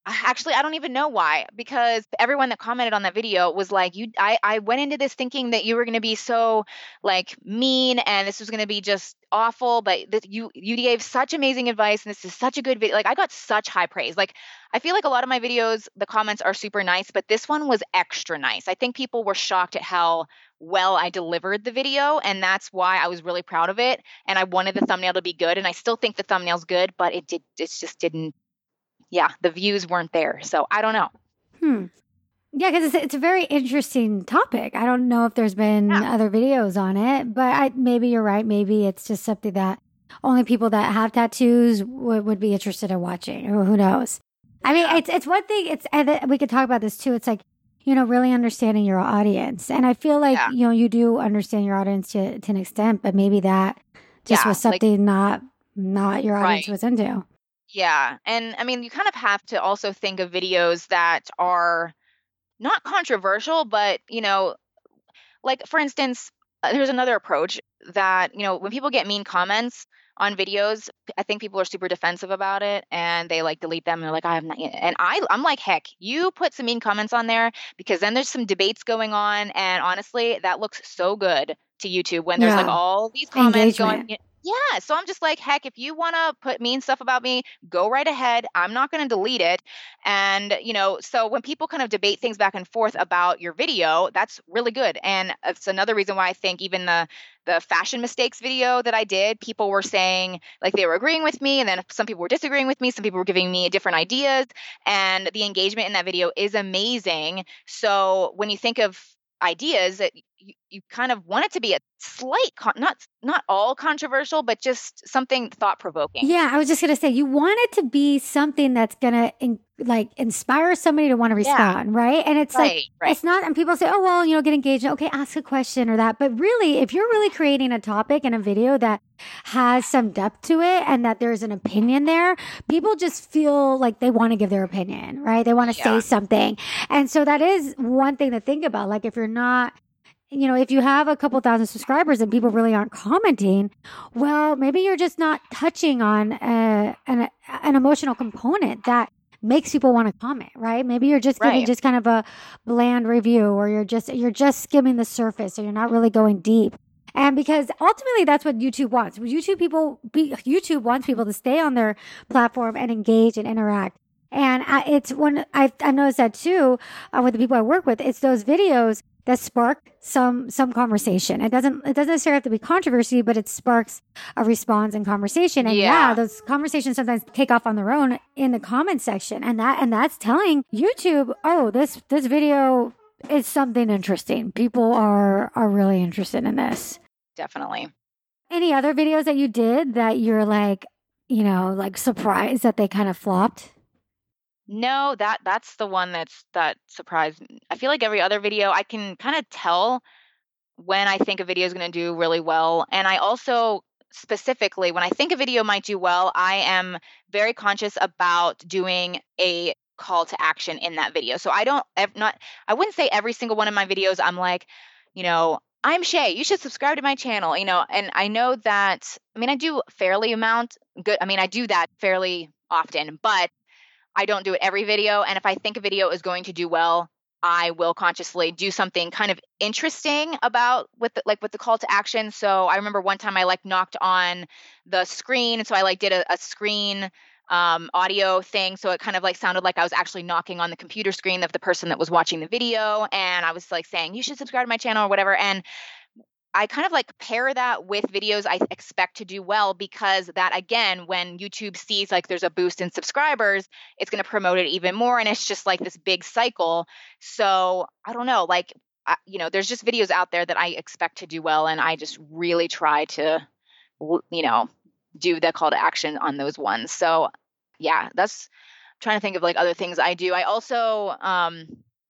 actually i don't even know why because everyone that commented on that video was like you i, I went into this thinking that you were going to be so like mean and this was going to be just awful but you you gave such amazing advice and this is such a good video. Like i got such high praise. Like i feel like a lot of my videos the comments are super nice but this one was extra nice. I think people were shocked at how well i delivered the video and that's why i was really proud of it and i wanted the thumbnail to be good and i still think the thumbnail's good but it did it just didn't yeah, the views weren't there. So I don't know. Hmm. Yeah, because it's, it's a very interesting topic. I don't know if there's been other videos on it, but I, maybe you're right. Maybe it's just something that only people that have tattoos would, would be interested in watching, or who knows. I mean, it's it's one thing. It's we could talk about this too. It's like you know, really understanding your audience, and I feel like you know you do understand your audience to to an extent, but maybe that just Yeah, was like- something not not your audience Right. was into. Yeah. And I mean, you kind of have to also think of videos that are not controversial, but, you know, like for instance, uh, there's another approach that, you know, when people get mean comments on videos, I think people are super defensive about it and they like delete them and they're like, I have not. And I, I'm like, heck, you put some mean comments on there because then there's some debates going on. And honestly, that looks so good to YouTube when there's like all these comments going. Yeah, so I'm just like, heck, if you want to put mean stuff about me, go right ahead. I'm not going to delete it. And, you know, so when people kind of debate things back and forth about your video, that's really good. And it's another reason why I think even the the fashion mistakes video that I did, people were saying like they were agreeing with me and then some people were disagreeing with me, some people were giving me different ideas and the engagement in that video is amazing. So when you think of ideas that you, kind of want it to be a slight con- not not all controversial but just something thought provoking Yeah, I was just gonna say you want it to be something that's gonna in, like inspire somebody to want to Yeah. respond, right? And it's Right, like right. it's not, and people say, "Oh, well, you know, get engaged." Okay, ask a question or that, but really, if you're really creating a topic in a video that has some depth to it and that there's an opinion there, people just feel like they want to give their opinion, right? They want to Yeah. say something, and so that is one thing to think about. Like if you're not you know, if you have a couple thousand subscribers and people really aren't commenting, well, maybe you're just not touching on uh an, an emotional component that makes people want to comment, right? Maybe you're just giving Right. just kind of a bland review or you're just you're just skimming the surface or you're not really going deep. And because ultimately that's what YouTube wants. YouTube people be, YouTube wants people to stay on their platform and engage and interact. And I, it's when I I noticed that too uh, with the people I work with. It's those videos that spark some some conversation. It doesn't it doesn't necessarily have to be controversy, but it sparks a response and conversation. And yeah, Yeah. those conversations sometimes take off on their own in the comment section, and that and that's telling YouTube, oh, this this video is something interesting. People are are really interested in this. definitely Any other videos that you did that you're like, you know, like surprised that they kind of flopped? No that that's the one that's that surprised me. i feel like every other video i can kind of tell when i think a video is going to do really well and i also specifically when i think a video might do well i am very conscious about doing a call to action in that video so i don't ev- not i wouldn't say every single one of my videos i'm like you know i'm Shea you should subscribe to my channel you know and i know that i mean i do fairly amount good i mean i do that fairly often but I don't do it every video. And if I think a video is going to do well, I will consciously do something kind of interesting about with the, like with the call to action. So I remember one time I like knocked on the screen, and so I like did a, a screen um, audio thing. So it kind of like sounded like I was actually knocking on the computer screen of the person that was watching the video, and I was like saying, "You should subscribe to my channel" or whatever. And I kind of like pair that with videos I expect to do well because that again, when YouTube sees like there's a boost in subscribers, it's going to promote it even more. And it's just like this big cycle. So I don't know, like, I, you know, there's just videos out there that I expect to do well. And I just really try to, you know, do the call to action on those ones. So yeah, that's I'm trying to think of like other things I do. I also um,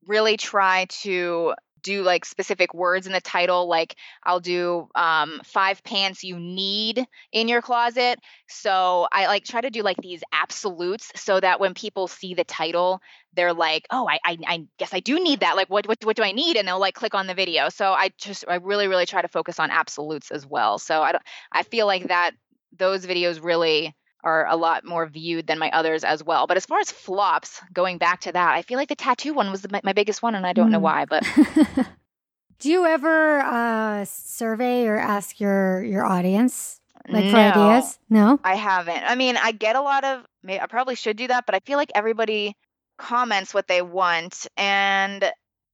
really try to do like specific words in the title like i'll do um, five pants you need in your closet. So i like try to do like these absolutes so that when people see the title they're like oh i i, I guess i do need that. Like what, what what do i need? And they'll like click on the video. So i just i really really try to focus on absolutes as well. So i don't i feel like that those videos really are a lot more viewed than my others as well. But as far as flops, going back to that, I feel like the tattoo one was the, my, my, biggest one, and I don't mm. know why. But [laughs] do you ever uh, survey or ask your your audience like no, for ideas? No, I haven't. I mean, I get a lot of. I probably should do that, but I feel like everybody comments what they want, and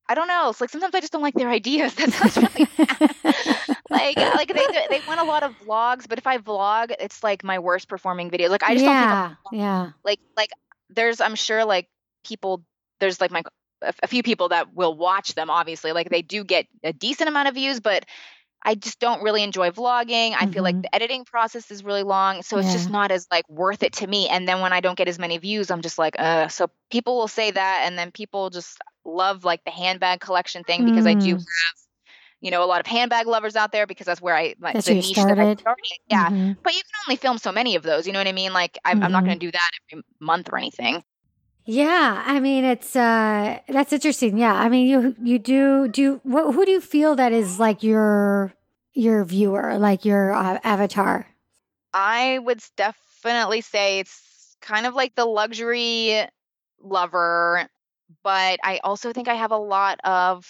I don't know. It's like sometimes I just don't like their [laughs] ideas. That sounds really [laughs] like [laughs] like they they want a lot of vlogs, but if I vlog, it's like my worst performing video. Like I just yeah, don't think yeah. Like like there's I'm sure like people there's like my a few people that will watch them obviously like they do get a decent amount of views but I just don't really enjoy vlogging. I mm-hmm. feel like mm-hmm. the editing process is really long, so it's yeah. just not as like worth it to me. And then when I don't get as many views, I'm just like, uh. So people will say that, and then people just love like the handbag collection thing because mm. I do mm. have you know, a lot of handbag lovers out there because that's where I like that's the niche started. that I started. Yeah. Mm-hmm. But you can only film so many of those. You know what I mean? Like I'm, mm-hmm. I'm not going to do that every month or anything. Yeah, I mean it's uh that's interesting. Yeah, I mean you you do do what who do you feel that is like your your viewer, like your uh, avatar? I would definitely say it's kind of like the luxury lover, but I also think I have a lot of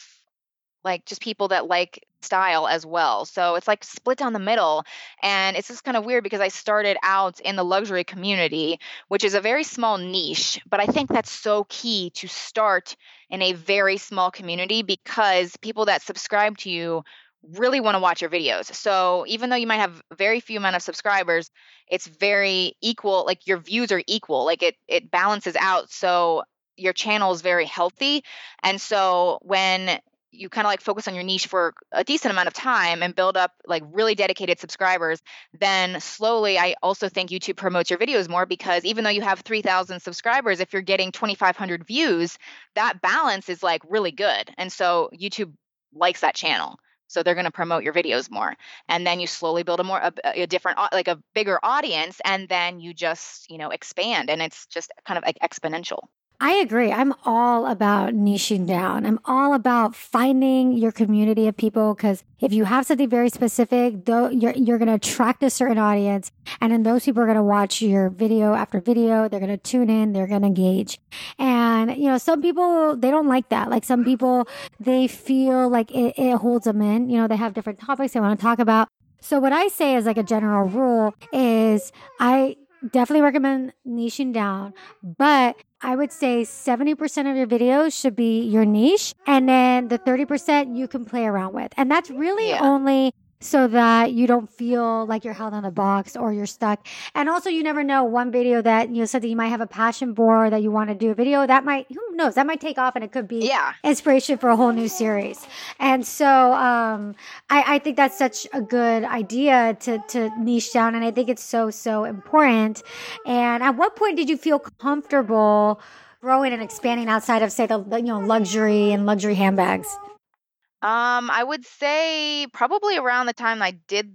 like just people that like style as well. So it's like split down the middle. And it's just kind of weird because I started out in the luxury community, which is a very small niche. But I think that's so key to start in a very small community because people that subscribe to you really want to watch your videos. So even though you might have very few amount of subscribers, it's very equal, like your views are equal. Like it it balances out. So your channel is very healthy. And so when you kind of like focus on your niche for a decent amount of time and build up like really dedicated subscribers, then slowly I also think YouTube promotes your videos more because even though you have 3,000 subscribers, if you're getting 2,500 views, that balance is like really good. And so YouTube likes that channel. So they're going to promote your videos more. And then you slowly build a more, a, a different, like a bigger audience. And then you just, you know, expand and it's just kind of like exponential. I agree. I'm all about niching down. I'm all about finding your community of people because if you have something very specific, though you're you're going to attract a certain audience, and then those people are going to watch your video after video. They're going to tune in. They're going to engage, and you know some people they don't like that. Like some people they feel like it, it holds them in. You know they have different topics they want to talk about. So what I say is like a general rule is I definitely recommend niching down, but I would say 70% of your videos should be your niche, and then the 30% you can play around with. And that's really yeah. only so that you don't feel like you're held on a box or you're stuck. And also, you never know one video that, you know, something you might have a passion for that you want to do a video that might, who knows, that might take off and it could be yeah. inspiration for a whole new series. And so, um, I, I think that's such a good idea to, to niche down. And I think it's so, so important. And at what point did you feel comfortable growing and expanding outside of, say, the, you know, luxury and luxury handbags? Um, I would say probably around the time I did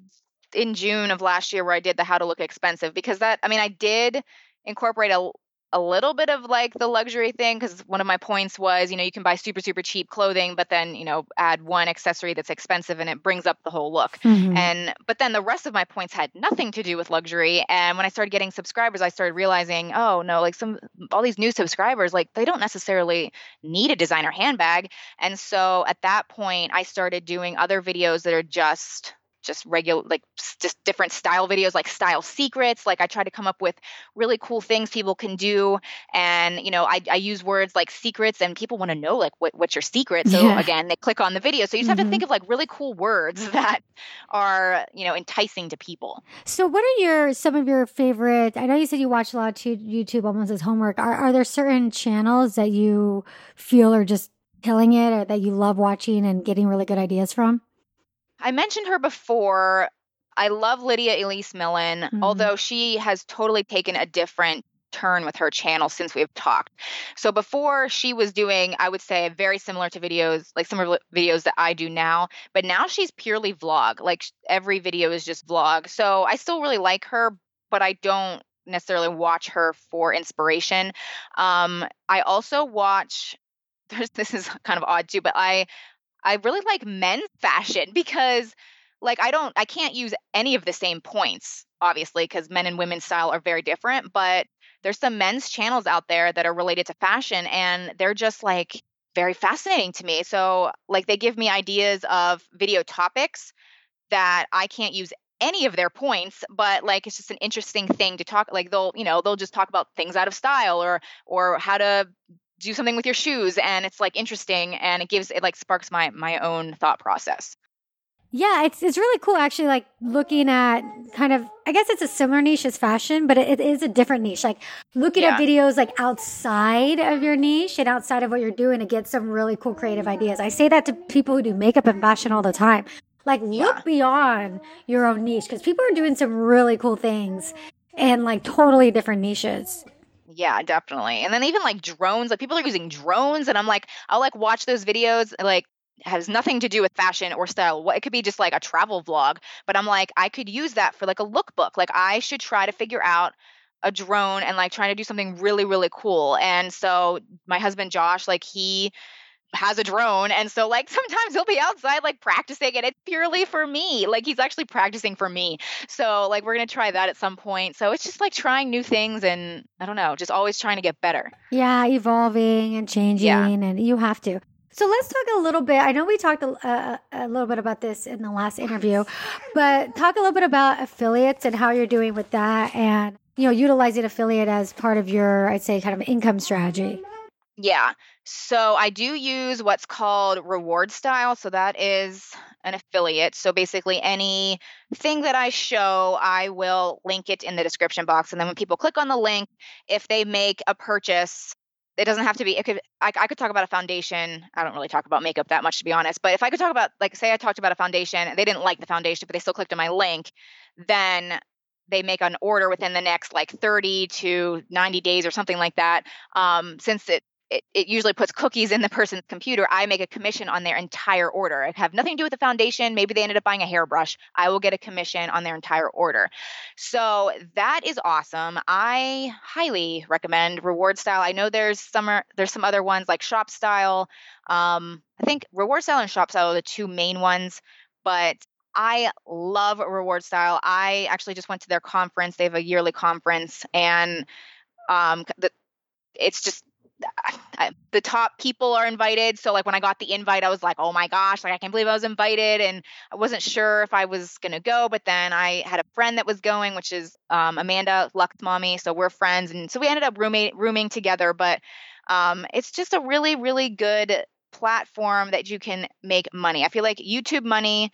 in June of last year where I did the how to look expensive because that I mean I did incorporate a a little bit of like the luxury thing because one of my points was, you know, you can buy super, super cheap clothing, but then, you know, add one accessory that's expensive and it brings up the whole look. Mhm. And, but then the rest of my points had nothing to do with luxury. And when I started getting subscribers, I started realizing, oh no, like some, all these new subscribers, like they don't necessarily need a designer handbag. And so at that point, I started doing other videos that are just, just regular like just different style videos like style secrets like i try to come up with really cool things people can do and you know i, I use words like secrets and people want to know like what, what's your secret so Yeah. again they click on the video so you just have to Mhm. think of like really cool words [laughs] that are you know enticing to people So, what are your some of your favorite? I know you said you watch a lot of YouTube almost as homework. Are are there certain channels that you feel are just killing it, or that you love watching and getting really good ideas from? I mentioned her before. I love Lydia Elise Millen, Mhm. although she has totally taken a different turn with her channel since we've talked. So before she was doing, I would say, very similar to videos, like some of the videos that I do now, but now she's purely vlog. Like every video is just vlog. So I still really like her, but I don't necessarily watch her for inspiration. Um, I also watch. [laughs] There's, this is kind of odd too, but I I really like men's fashion because like I don't I can't use any of the same points obviously because men and women's style are very different, but there's some men's channels out there that are related to fashion and they're just like very fascinating to me. So like they give me ideas of video topics that I can't use any of their points but like it's just an interesting thing to talk like they'll you know they'll just talk about things out of style or or how to do something with your shoes and it's like interesting and it gives it like sparks my my own thought process Yeah, it's it's really cool actually. Like looking at kind of, I guess it's a similar niche as fashion, but it, it is a different niche. Like looking at videos like outside of your niche and outside of what you're doing to get some really cool creative ideas. I say that to people who do makeup and fashion all the time. Like look beyond your own niche because people are doing some really cool things and like totally different niches. Yeah, definitely. And then even like drones, like people are using drones, and I'm like, I'll like watch those videos, like has nothing to do with fashion or style. What it could be just like a travel vlog, but I'm like, I could use that for like a lookbook. Like I should try to figure out a drone and like trying to do something really, really cool. And so my husband Josh, like he has a drone and so like [laughs] sometimes he'll be outside like practicing and it's purely for me like he's actually practicing for me so like we're gonna try that at some point so it's just like trying new things and i don't know just always trying to get better Yeah, evolving and changing, Yeah. and you have to. So let's talk a little bit. I know we talked a, uh, a little bit about this in the last interview, [laughs] but talk a little bit about affiliates and how you're doing with that, and you know, utilizing affiliate as part of your, I'd say, kind of income strategy. Yeah. So I do use what's called reward style. So that is an affiliate. So basically, any thing that I show, I will link it in the description box. And then when people click on the link, if they make a purchase, it doesn't have to be. It could. I, I could talk about a foundation. I don't really talk about makeup that much, to be honest. But if I could talk about, like, say, I talked about a foundation, they didn't like the foundation, but they still clicked on my link, then they make an order within the next like 30 to 90 days or something like that. Um, since it it, it usually puts cookies in the person's computer. I make a commission on their entire order. It have nothing to do with the foundation. Maybe they ended up buying a hairbrush. I will get a commission on their entire order. So that is awesome. I highly recommend Reward Style. I know there's some there's some other ones like Shop Style. Um, I think Reward Style and Shop Style are the two main ones, but I love Reward Style. I actually just went to their conference. They have a yearly conference, and um, the, it's just I, the top people are invited. So like when I got the invite, I was like, oh my gosh, like I can't believe I was invited, and I wasn't sure if I was gonna go. But then I had a friend that was going, which is um, Amanda Lux Mommy. So we're friends, and so we ended up roommate rooming together. But um, it's just a really really good platform that you can make money. I feel like YouTube money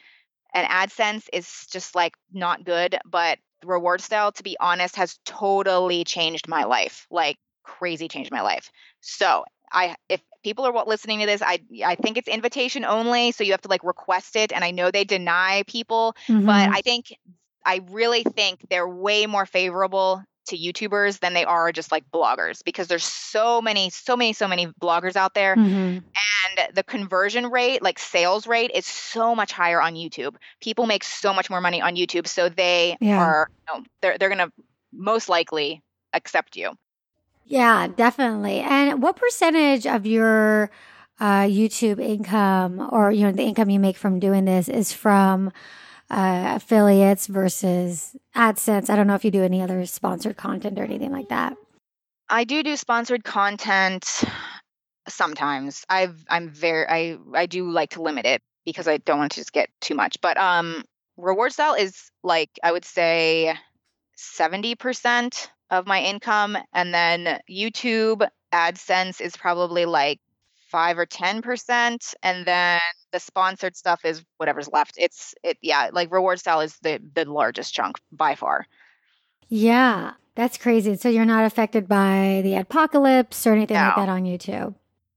and AdSense is just like not good, but reward style, to be honest, has totally changed my life. Like crazy changed my life. So I if people are listening to this, I I think it's invitation only, so you have to like request it. And I know they deny people, but Mhm. I think I really think they're way more favorable to YouTubers than they are just like bloggers because there's so many, so many, so many bloggers out there Mhm. and the conversion rate like sales rate is so much higher on youtube people make so much more money on youtube so they Yeah. are you know, they're, they're gonna most likely accept you Yeah, definitely. And what percentage of your uh, YouTube income or, you know, the income you make from doing this is from uh, affiliates versus AdSense? I don't know if you do any other sponsored content or anything like that. I do do sponsored content sometimes. I've I'm very I I do like to limit it because I don't want to just get too much. But um reward style is like I would say 70% of my income and then YouTube AdSense is probably like 5 or 10% and then the sponsored stuff is whatever's left. It's it yeah, like reward style is the the largest chunk by far. Yeah, that's crazy. So you're not affected by the adpocalypse or anything like that on YouTube.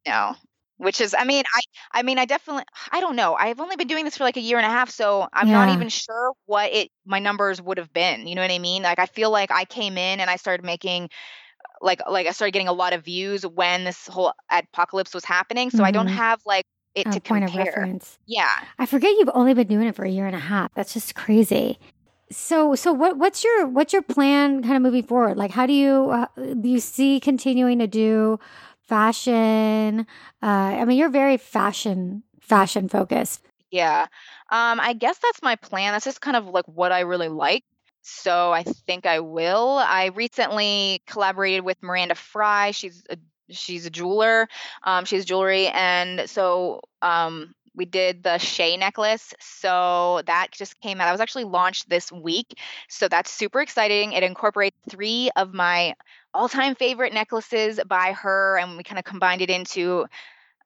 No. Which is I mean, I I mean I definitely I don't know. I've only been doing this for like a year and a half, so I'm not even sure what it my numbers would have been. You know what I mean? Like I feel like I came in and I started making like like I started getting a lot of views when this whole adpocalypse was happening, so I don't Mhm. have like it A to point compare. of reference. Yeah. I forget you've only been doing it for a year and a half. That's just crazy. So, so what, what's your, what's your plan kind of moving forward? Like, how do you, uh, do you see continuing to do fashion? Uh, I mean, you're very fashion, fashion focused. Yeah. Um, I guess that's my plan. That's just kind of like what I really like. So I think I will. I recently collaborated with Miranda Frye. She's a she's a jeweler. Um, she's jewelry, and so um, we did the Shea necklace. So that just came out. I was actually launched this week. So that's super exciting. It incorporates three of my all-time favorite necklaces by her, and we kind of combined it into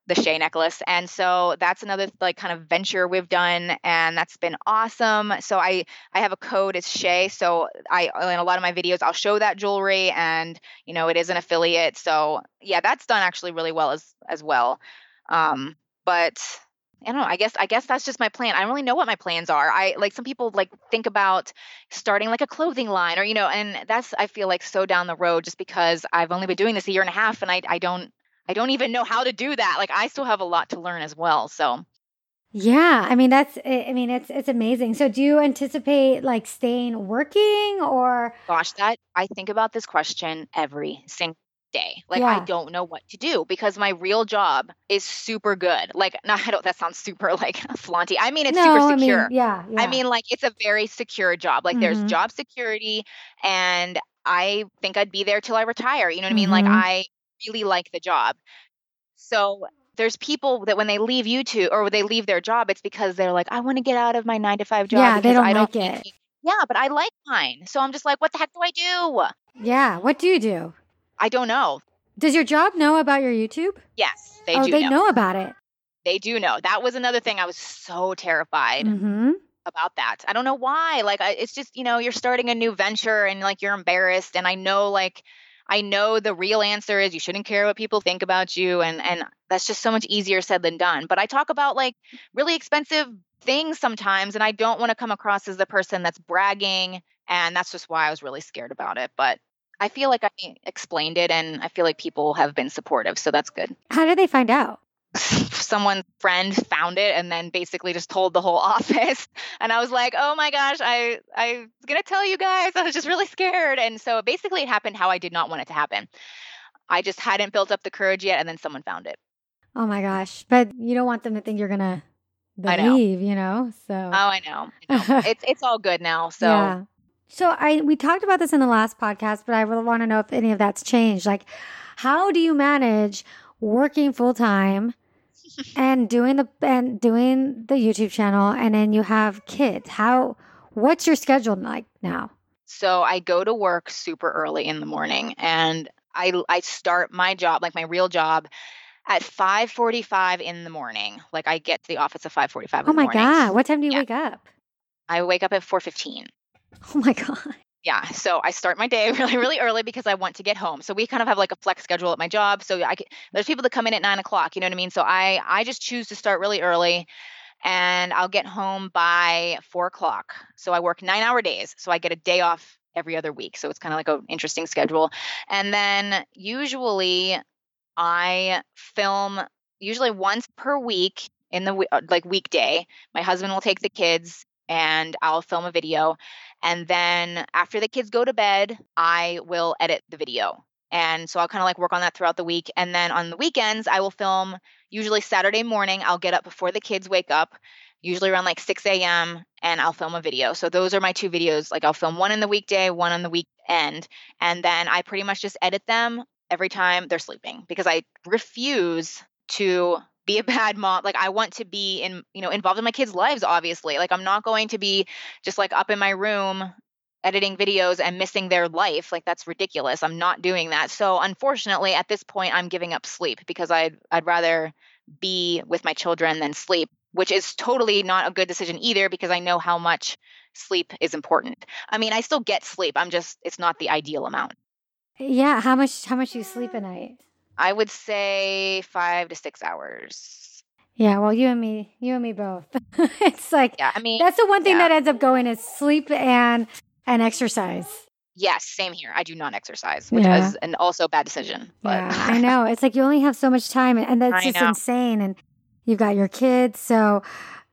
the Shea necklace. And so that's another like kind of venture we've done and that's been awesome. So I I have a code it's Shea. So I in a lot of my videos I'll show that jewelry and you know it is an affiliate. So yeah, that's done actually really well as as well. Um but I don't know. I guess I guess that's just my plan. I don't really know what my plans are. I like some people like think about starting like a clothing line or you know, and that's I feel like so down the road just because I've only been doing this a year and a half and I I don't I don't even know how to do that. Like I still have a lot to learn as well. So Yeah. I mean, that's, I mean, it's, it's amazing. So do you anticipate like staying working or, gosh, that I think about this question every single day. Like Yeah. I don't know what to do because my real job is super good. Like [laughs] no, I don't that sounds super like [laughs] flaunty. I mean it's No, super I mean, secure. yeah, I mean like it's a very secure job. Like Mhm. there's job security and I think I'd be there till I retire. You know what I mean? Like Mhm. I really like the job. So there's people that when they leave YouTube or when they leave their job, it's because they're like, I want to get out of my nine to five job. Yeah, they don't I like think it. Yeah, but I like mine. So I'm just like, what the heck do I do? yeah. What do you do? I don't know. Does your job know about your YouTube? Yes, they oh, do they know. know about it. They do know. That was another thing I was so terrified Mm-hmm. about that. I don't know why. Like I, it's just, you know, you're starting a new venture and like you're embarrassed and I know like I know the real answer is you shouldn't care what people think about you and and that's just so much easier said than done. But I talk about like really expensive things sometimes and I don't want to come across as the person that's bragging and that's just why I was really scared about it. But I feel like I explained it and I feel like people have been supportive, so that's good. How did they find out? [laughs] someone's friend found it and then basically just told the whole [laughs] office and i was like oh my gosh i i was gonna tell you guys i was just really scared and so basically it happened how i did not want it to happen i just hadn't built up the courage yet and then someone found it Oh my gosh. But you don't want them to think you're going to I know. believe, you know? So, oh i know, I know. [laughs] it's it's all good now so yeah. So I we talked about this in the last podcast, but I really want to know if any of that's changed. Like, how do you manage working full time [laughs] and doing the and doing the YouTube channel, and then you have kids? How? What's your schedule like now? So I go to work super early in the morning and I I start my job, like my real job, at 5:45 in the morning. Like I get to the office at 5:45 in Oh my god! What time do you wake up? I wake up at 4:15. [laughs] Oh my god! Yeah, so I start my day [laughs] really, really early because I want to get home. So we kind of have like a flex schedule at my job. So I can, there's people that come in at nine o'clock. You know what I mean? So I I just choose to start really early, and I'll get home by four o'clock. So I work nine hour days. So I get a day off every other week. So it's kind of like an interesting schedule. And then usually I film usually once per week in the uh, like weekday. My husband will take the kids and I'll film a video. And then after the kids go to bed, I will edit the video And so I'll kind of like work on that throughout the week. And then on the weekends, I will film usually Saturday morning. I'll get up before the kids wake up, usually around like 6 a.m., and I'll film a video. So those are my two videos. Like I'll film one in the weekday, one on the weekend. And then I pretty much just edit them every time they're sleeping because I refuse to be a bad mom like i want to be in you know involved in my kids lives obviously. Like i'm not going to be just like up in my room editing videos and missing their life. Like that's ridiculous. I'm not doing that. So unfortunately at this point i'm giving up sleep because i'd i'd rather be with my children than sleep which is totally not a good decision either because i know how much sleep is important. I mean i still get sleep. I'm just it's not the ideal amount. Yeah, how much how much do you sleep a night? I would say five to six hours Yeah, well, you and me, you and me both. [laughs] it's like yeah i mean that's the one thing yeah. that ends up going is sleep and and exercise. Yes, same here. I do not exercise, which Yeah. is an also bad decision. But Yeah, I know. It's like you only have so much time, and [laughs] that's I just know. insane. And you've got your kids, so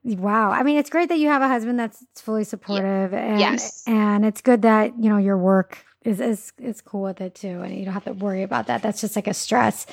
wow. I mean, it's great that you have a husband that's fully supportive, and Yes. and it's good that you know your work is is is cool with it too, and you don't have to worry about that. That's just like a stress.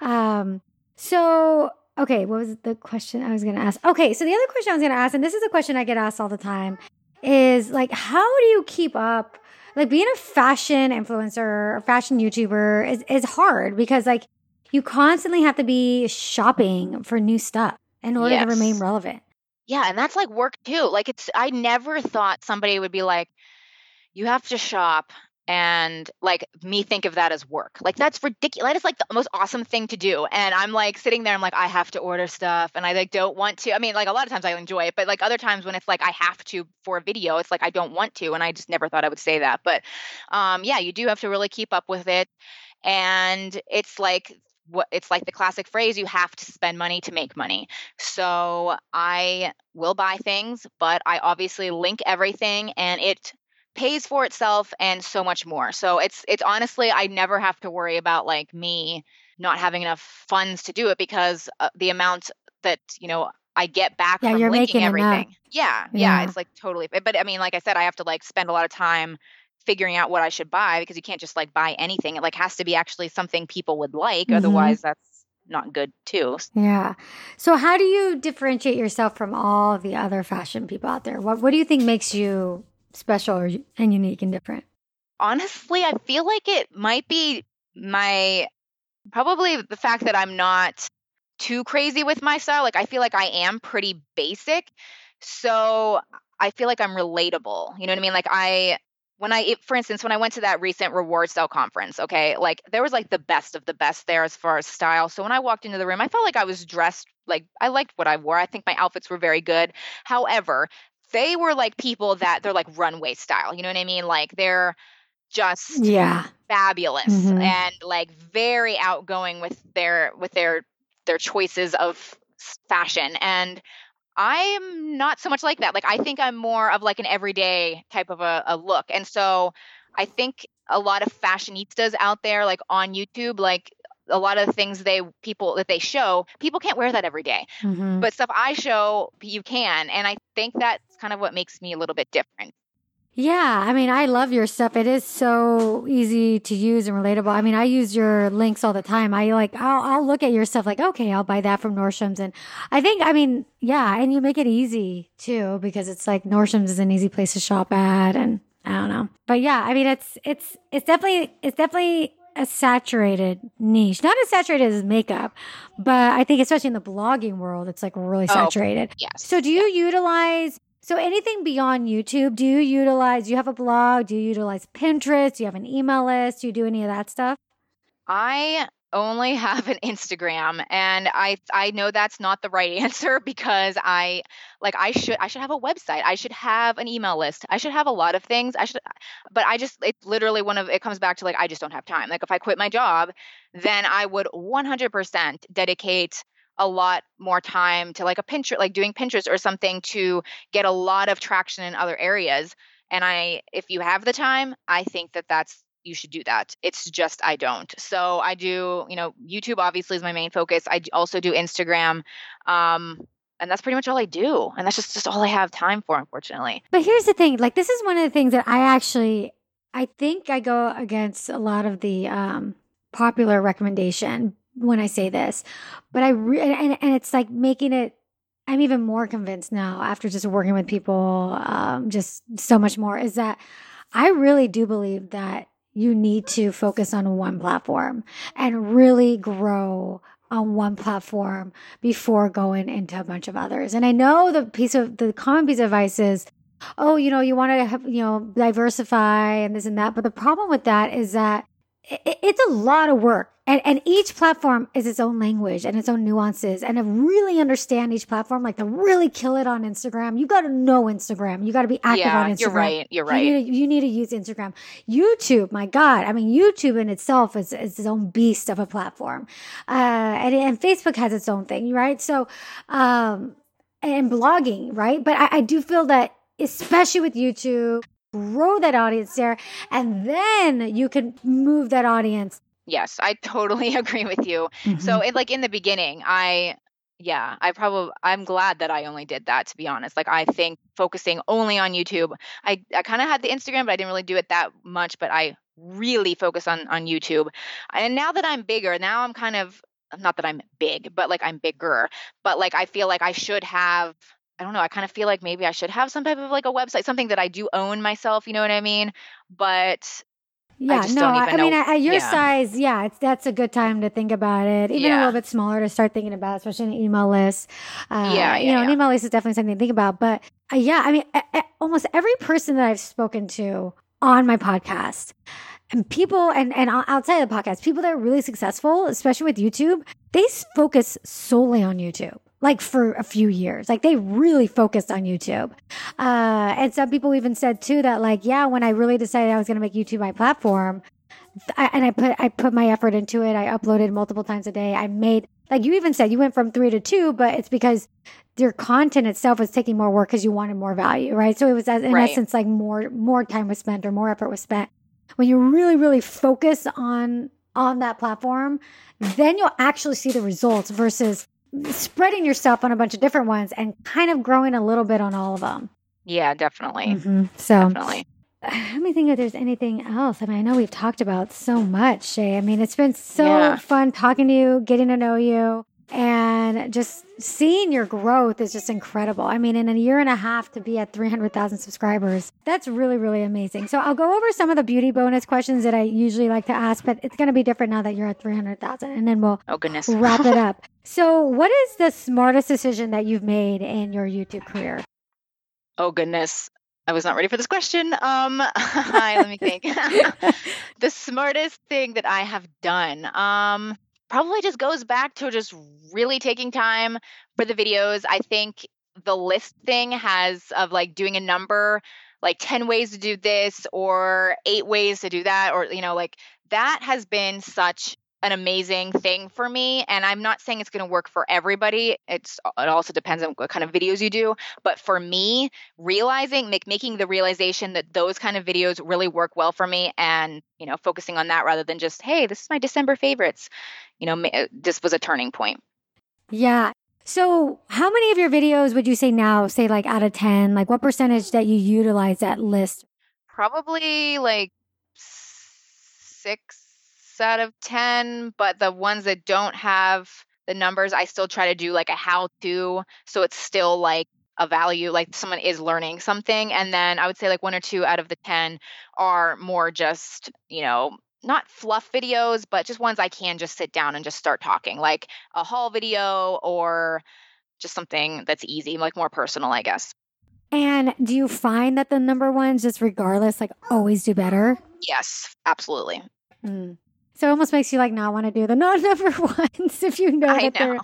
Um. So okay, what was the question I was going to ask? Okay, so the other question I was going to ask, and this is a question I get asked all the time, is like, how do you keep up? Like being a fashion influencer or fashion YouTuber is, is hard because like you constantly have to be shopping for new stuff in order to remain relevant. yeah, and that's like work too. Like it's I never thought somebody would be like, you have to shop and like me think of that as work. Like that's ridiculous. That is like the most awesome thing to do. And I'm like sitting there, I'm like, I have to order stuff and I like don't want to. I mean, like a lot of times I enjoy it, but like other times when it's like I have to for a video, it's like I don't want to. And I just never thought I would say that. But um yeah, you do have to really keep up with it. And it's like what it's like the classic phrase you have to spend money to make money. So I will buy things, but I obviously link everything and it pays for itself and so much more. So it's it's honestly I never have to worry about like me not having enough funds to do it because uh, the amount that, you know, I get back Yeah, from you're linking making everything. Yeah, yeah, Yeah. it's like totally but I mean like I said I have to like spend a lot of time figuring out what I should buy because you can't just like buy anything. It like has to be actually something people would like Mhm. otherwise that's not good too. Yeah. So how do you differentiate yourself from all the other fashion people out there? What what do you think makes you special and unique and different? honestly, I feel like it might be my probably the fact that I'm not too crazy with my style. Like I feel like I am pretty basic. So I feel like I'm relatable. You know what I mean? Like I when I for instance, when I went to that recent reward style conference, okay, like there was like the best of the best there as far as style. So when I walked into the room, I felt like I was dressed like I liked what I wore. I think my outfits were very good. However, they were like people that they're like runway style. You know what I mean? Like they're just Yeah. fabulous Mhm. and like very outgoing with their with their their choices of fashion and i'm not so much like that like i think i'm more of like an everyday type of a, a look and so i think a lot of fashionistas out there like on youtube like a lot of the things they people that they show people can't wear that every day Mhm. but stuff i show you can and i think that's kind of what makes me a little bit different Yeah, I mean, I love your stuff. It is so easy to use and relatable. I mean, I use your links all the time. I like, I'll, I'll look at your stuff like, okay, I'll buy that from Nordstrom's. And I think, I mean, yeah, and you make it easy too, because it's like Nordstrom's is an easy place to shop at. And I don't know. But yeah, I mean, it's, it's, it's definitely, it's definitely a saturated niche. Not as saturated as makeup, but I think especially in the blogging world, it's like really Oh, saturated. yes So do you utilize so anything beyond YouTube? Do you utilize? Do you have a blog? Do you utilize Pinterest? Do you have an email list? Do you do any of that stuff? I only have an Instagram and I I know that's not the right [laughs] answer because I like I should I should have a website. I should have an email list. I should have a lot of things. I should but I just it's literally one of it comes back to like I just don't have time. Like if I quit my job, then I would 100% dedicate a lot more time to like a Pinterest like doing Pinterest or something to get a lot of traction in other areas. And I if you have the time, I think that that's you should do that. It's just I don't. So I do, you know, YouTube obviously is my main focus. I also do Instagram. Um and that's pretty much all I do. And that's just just all I have time for unfortunately. But here's the thing, like this is one of the things that I actually I think I go against a lot of the um, popular recommendation when I say this, but I re- and and it's like making it. I'm even more convinced now after just working with people, um, just so much more. Is that I really do believe that you need to focus on one platform and really grow on one platform before going into a bunch of others. And I know the piece of the common piece of advice is, oh, you know, you want to have, you know, diversify and this and that. But the problem with that is that it, it's a lot of work. And, and each platform is its own language and its own nuances. And to really understand each platform, like to really kill it on Instagram, you got to know Instagram. You got to be active yeah, on Instagram. You're right. You're right. You need, to, you need to use Instagram. YouTube, my God. I mean, YouTube in itself is, is its own beast of a platform. Uh, and, and Facebook has its own thing, right? So, um, and blogging, right? But I, I do feel that especially with YouTube, grow that audience there, and then you can move that audience. Yes, I totally [laughs] agree with you. Mm-hmm. So, it, like in the beginning, I yeah, I probably I'm glad that I only did that to be honest. Like I think focusing only on YouTube. I I kind of had the Instagram, but I didn't really do it that much, but I really focus on on YouTube. And now that I'm bigger, now I'm kind of not that I'm big, but like I'm bigger, but like I feel like I should have I don't know, I kind of feel like maybe I should have some type of like a website, something that I do own myself, you know what I mean? But Yeah, no, I, mean, know- at your yeah. size, yeah, it's, that's a good time to think about it. Even a little bit smaller to start thinking about, especially an email list. Uh, Yeah, you yeah, know, an email list is definitely something to think about. But uh, yeah, I mean, a- a- almost every person that I've spoken to on my podcast, and people, and and outside of the podcast, people that are really successful, especially with YouTube, they focus solely on YouTube. Like for a few years, like they really focused on YouTube. Uh, and some people even said too that, like, yeah, when I really decided I was going to make YouTube my platform, I, and I put I put my effort into it. I uploaded multiple times a day. I made like you even said you went from three to two, but it's because your content itself was taking more work because you wanted more value, right? So it was as- in Right. essence like more more time was spent or more effort was spent. When you really really focus on on that platform, then you'll actually see the results versus spreading yourself on a bunch of different ones and kind of growing a little bit on all of them. yeah, definitely. Mhm. So Definitely. [sighs] let me think if there's anything else. I mean, I know we've talked about so much, Shea. I mean, it's been so Yeah. fun talking to you, getting to know you, and just seeing your growth is just incredible. I mean, in a year and a half to be at 300,000 subscribers, that's really, really amazing. So I'll go over some of the beauty bonus questions that I usually like to ask, but it's going to be different now that you're at 300,000, and then we'll Oh goodness. wrap it [laughs] up. So, what is the smartest decision that you've made in your YouTube career? Oh goodness. I was not ready for this question. Um [laughs] hi, let me think. [laughs] the smartest thing that I have done. Um probably just goes back to just really taking time for the videos. I think the list thing has of like doing a number like 10 ways to do this or 8 ways to do that or you know like that has been such an amazing thing for me and i'm not saying it's going to work for everybody it's it also depends on what kind of videos you do but for me realizing make, making the realization that those kind of videos really work well for me and you know focusing on that rather than just hey this is my december favorites you know uh, this was a turning point Yeah. So, how many of your videos would you say now, say like out of 10, like what percentage that you utilize that list? probably like six out of 10 but the ones that don't have the numbers i still try to do like a how to so it's still like a value like someone is learning something and then i would say like one or two out of the 10 are more just you know not fluff videos but just ones i can just sit down and just start talking like a haul video or just something that's easy like more personal i guess And do you find that the number ones, just regardless, like always do better? yes absolutely Mm. So it almost makes you like not want to do the [laughs] non number ones if you know I that they're. know.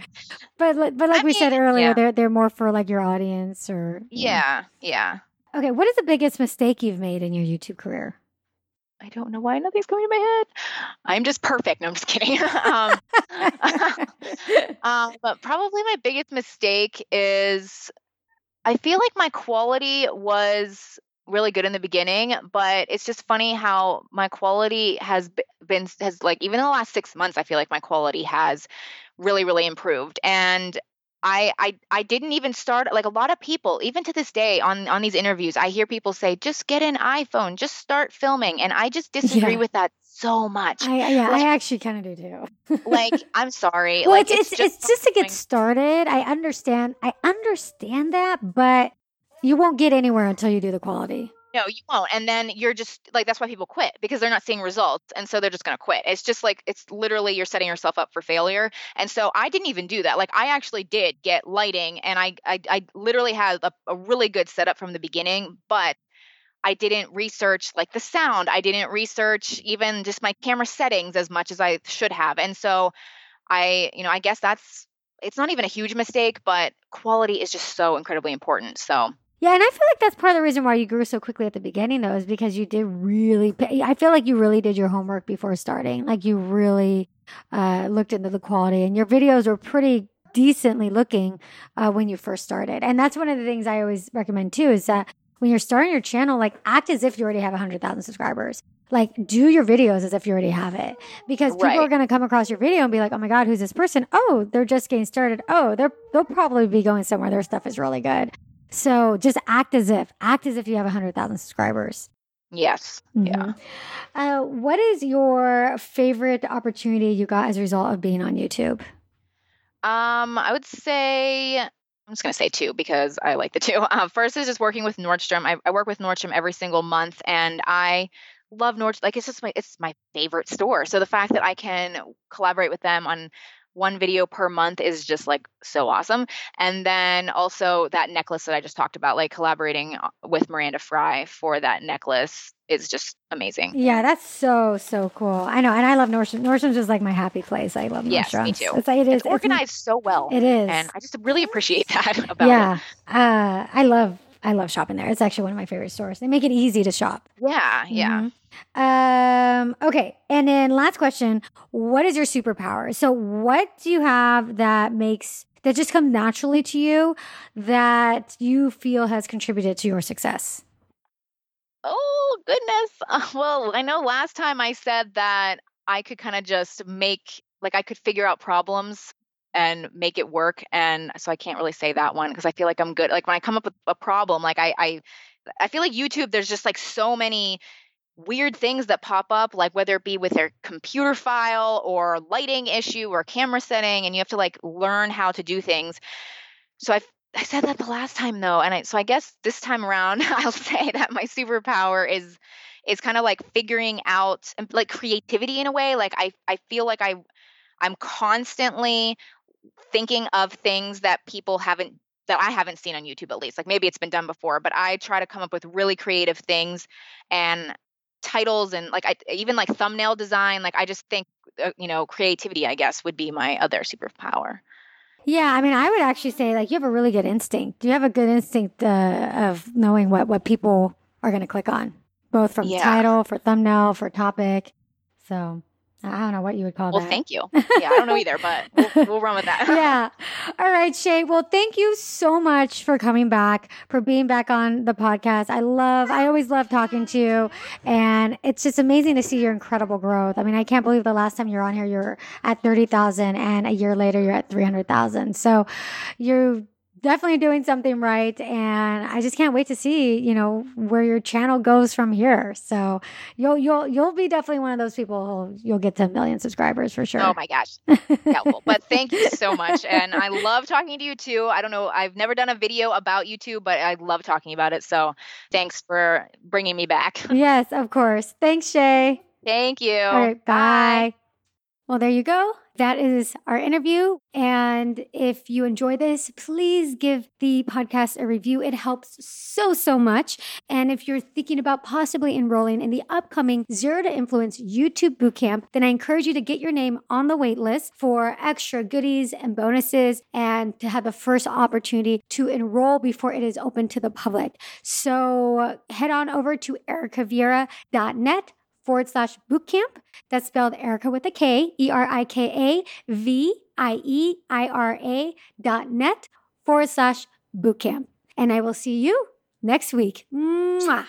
But but like I we said earlier, yeah. they're they're more for like your audience or yeah yeah Okay, what is the biggest mistake you've made in your YouTube career? I don't know why nothing's coming to my head. I'm just perfect. No, I'm just kidding. [laughs] um, [laughs] um, but probably my biggest mistake is I feel like my quality was really good in the beginning, but it's just funny how my quality has been has like even in the last 6 months I feel like my quality has really really improved and I, I I didn't even start like a lot of people even to this day on on these interviews I hear people say just get an iPhone just start filming and I just disagree Yeah. with that so much. I, yeah, Like- I actually kind of do too. like [laughs] I'm sorry. well, like it's, it's, it's just to get started. I understand. I understand that, but you won't get anywhere until you do the quality. No, you won't. And then you're just like that's why people quit because they're not seeing results, and so they're just going to quit. It's just like it's literally you're setting yourself up for failure. And so I didn't even do that. Like I actually did get lighting, and I I, I literally had a, a really good setup from the beginning, but I didn't research like the sound. I didn't research even just my camera settings as much as I should have. And so I, you know, I guess that's it's not even a huge mistake, but quality is just so incredibly important. So Yeah, and I feel like that's part of the reason why you grew so quickly at the beginning, though, is because you did really. Pay, I feel like you really did your homework before starting. Like you really uh, looked into the quality, and your videos were pretty decently looking uh, when you first started. And that's one of the things I always recommend too is that when you're starting your channel, like act as if you already have hundred thousand subscribers. Like do your videos as if you already have it, because people are going to come across your video and be like, "Oh my god, who's this person? Oh, they're just getting started. Oh, they're they'll probably be going somewhere. Their stuff is really good." So just act as if, act as if you have 100,000 subscribers. yes, yeah. Mhm. Uh, what is your favorite opportunity you got as a result of being on YouTube? Um, I would say I'm just gonna say two because I like the two. [laughs] Uh, first is just working with Nordstrom. I, I work with Nordstrom every single month, and I love Nordstrom. Like it's just my it's my favorite store. So the fact that I can collaborate with them on one video per month is just like so awesome. And then also that necklace that I just talked about, like collaborating uh, with Miranda Frye for that necklace is just amazing. Yeah, that's so, so cool. I know. And I love Nordstrom. Nordstrom's is like my happy place. I love Yes, Nordstrom. me too. It's, like- it is. It's it's- organized so well. It is. And I just really appreciate that [laughs] about yeah. it. Uh, I love, I love shopping there. It's actually one of my favorite stores. They make it easy to shop. Yeah, yeah. Mhm. Um, okay. And then last question, what is your superpower? So what do you have that makes that just comes naturally to you that you feel has contributed to your success? Oh, goodness. [laughs] Uh, well, I know last time I said that I could kind of just make, like, I could figure out problems and make it work. And so I can't really say that one because I feel like I'm good. Like, when I come up with a problem, like, I, I, I feel like YouTube, there's just like so many weird things that pop up, like whether it be with their computer file or lighting issue or camera setting, and you have to like learn how to do things. So I I said that the last time though, and I so I guess this time around [laughs] I'll say that my superpower is is kind of like figuring out like creativity in a way. Like I I feel like I I'm constantly thinking of things that people haven't that I haven't seen on YouTube at least. Like maybe it's been done before, but I try to come up with really creative things and titles and like I even like thumbnail design. Like I just think uh, you know creativity I guess would be my other superpower. Yeah, I mean, I would actually say like you have a really good instinct. You have a good instinct uh, of knowing what what people are going to click on, both from Yeah. title, for thumbnail, for topic. So I don't know what you would call Well, that. Well, thank you. [laughs] Yeah, I don't know either, but we'll, we'll run with that. [laughs] yeah. All right, Shea. Well, thank you so much for coming back, for being back on the podcast. I love, I always love talking to you. And it's just amazing to see your incredible growth. I mean, I can't believe the last time you were on here, you're at 30,000 and a year later, you're at 300,000. So you're definitely doing something right. And I just can't wait to see, you know, where your channel goes from here. So you'll, you'll, you'll be definitely one of those people who you'll get to a million subscribers for sure. Oh my gosh. Helpful. but thank you so much. And I love talking to you too. I don't know, I've never done a video about YouTube, but I love talking about it. So thanks for bringing me back. yes, of course. Thanks, Shea. Thank you. All right, bye. Well, there you go. That is our interview. And if you enjoy this, please give the podcast a review. It helps so, so much. And if you're thinking about possibly enrolling in the upcoming Zero to Influence YouTube Bootcamp, then I encourage you to get your name on the wait list for extra goodies and bonuses and to have the first opportunity to enroll before it is open to the public. So head on over to ericavieira.net forward slash bootcamp. That's spelled Erica with a K, E R I K A V I E I R A dot net forward slash bootcamp. And I will see you next week. Mwah.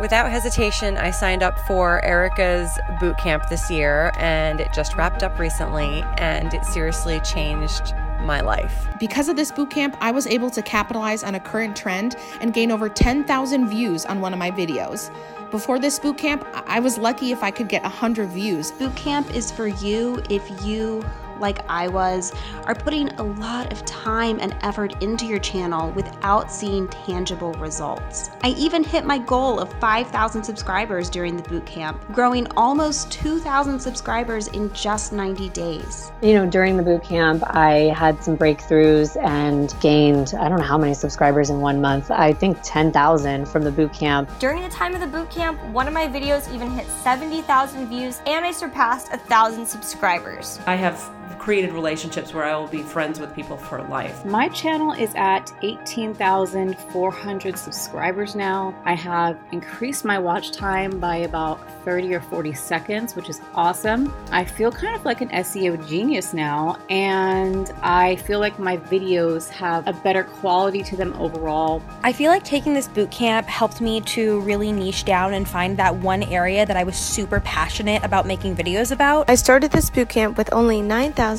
Without hesitation, I signed up for Erica's boot camp this year and it just wrapped up recently and it seriously changed my life. Because of this boot camp, I was able to capitalize on a current trend and gain over 10,000 views on one of my videos. Before this boot camp, I was lucky if I could get 100 views. Boot camp is for you if you like I was, are putting a lot of time and effort into your channel without seeing tangible results. I even hit my goal of 5,000 subscribers during the boot camp, growing almost 2,000 subscribers in just 90 days. You know, during the boot camp, I had some breakthroughs and gained, I don't know how many subscribers in one month. I think 10,000 from the boot camp. During the time of the boot camp, one of my videos even hit 70,000 views and I surpassed 1,000 subscribers. I have created relationships where I will be friends with people for life. My channel is at 18,400 subscribers now. I have increased my watch time by about 30 or 40 seconds, which is awesome. I feel kind of like an SEO genius now, and I feel like my videos have a better quality to them overall. I feel like taking this boot camp helped me to really niche down and find that one area that I was super passionate about making videos about. I started this boot camp with only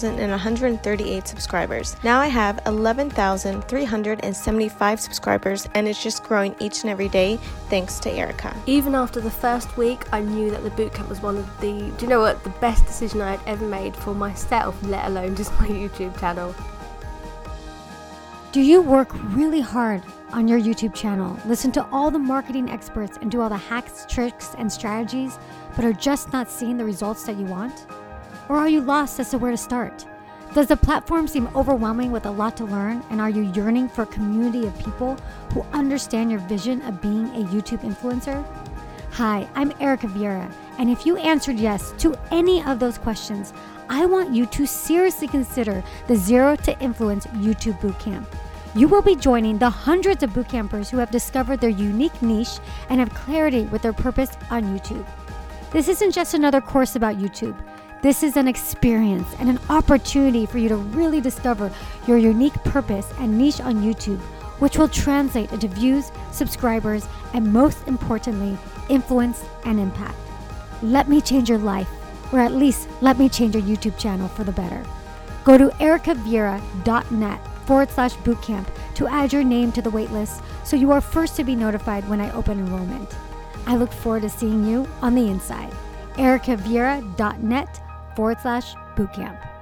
9,138 subscribers. Now I have 11,375 subscribers, and it's just growing each and every day thanks to Erica. Even after the first week, I knew that the bootcamp was one of the, do you know what, the best decision I had ever made for myself, let alone just my YouTube channel. Do you work really hard on your YouTube channel, listen to all the marketing experts, and do all the hacks, tricks, and strategies, but are just not seeing the results that you want? Or are you lost as to where to start? Does the platform seem overwhelming with a lot to learn? And are you yearning for a community of people who understand your vision of being a YouTube influencer? Hi, I'm Erica Vieira, and if you answered yes to any of those questions, I want you to seriously consider the Zero to Influence YouTube Bootcamp. You will be joining the hundreds of bootcampers who have discovered their unique niche and have clarity with their purpose on YouTube. This isn't just another course about YouTube. This is an experience and an opportunity for you to really discover your unique purpose and niche on YouTube, which will translate into views, subscribers, and most importantly, influence and impact. Let me change your life, or at least let me change your YouTube channel for the better. Go to ericavieira.net forward slash bootcamp to add your name to the waitlist so you are first to be notified when I open enrollment. I look forward to seeing you on the inside. ericavieira.net forward slash bootcamp.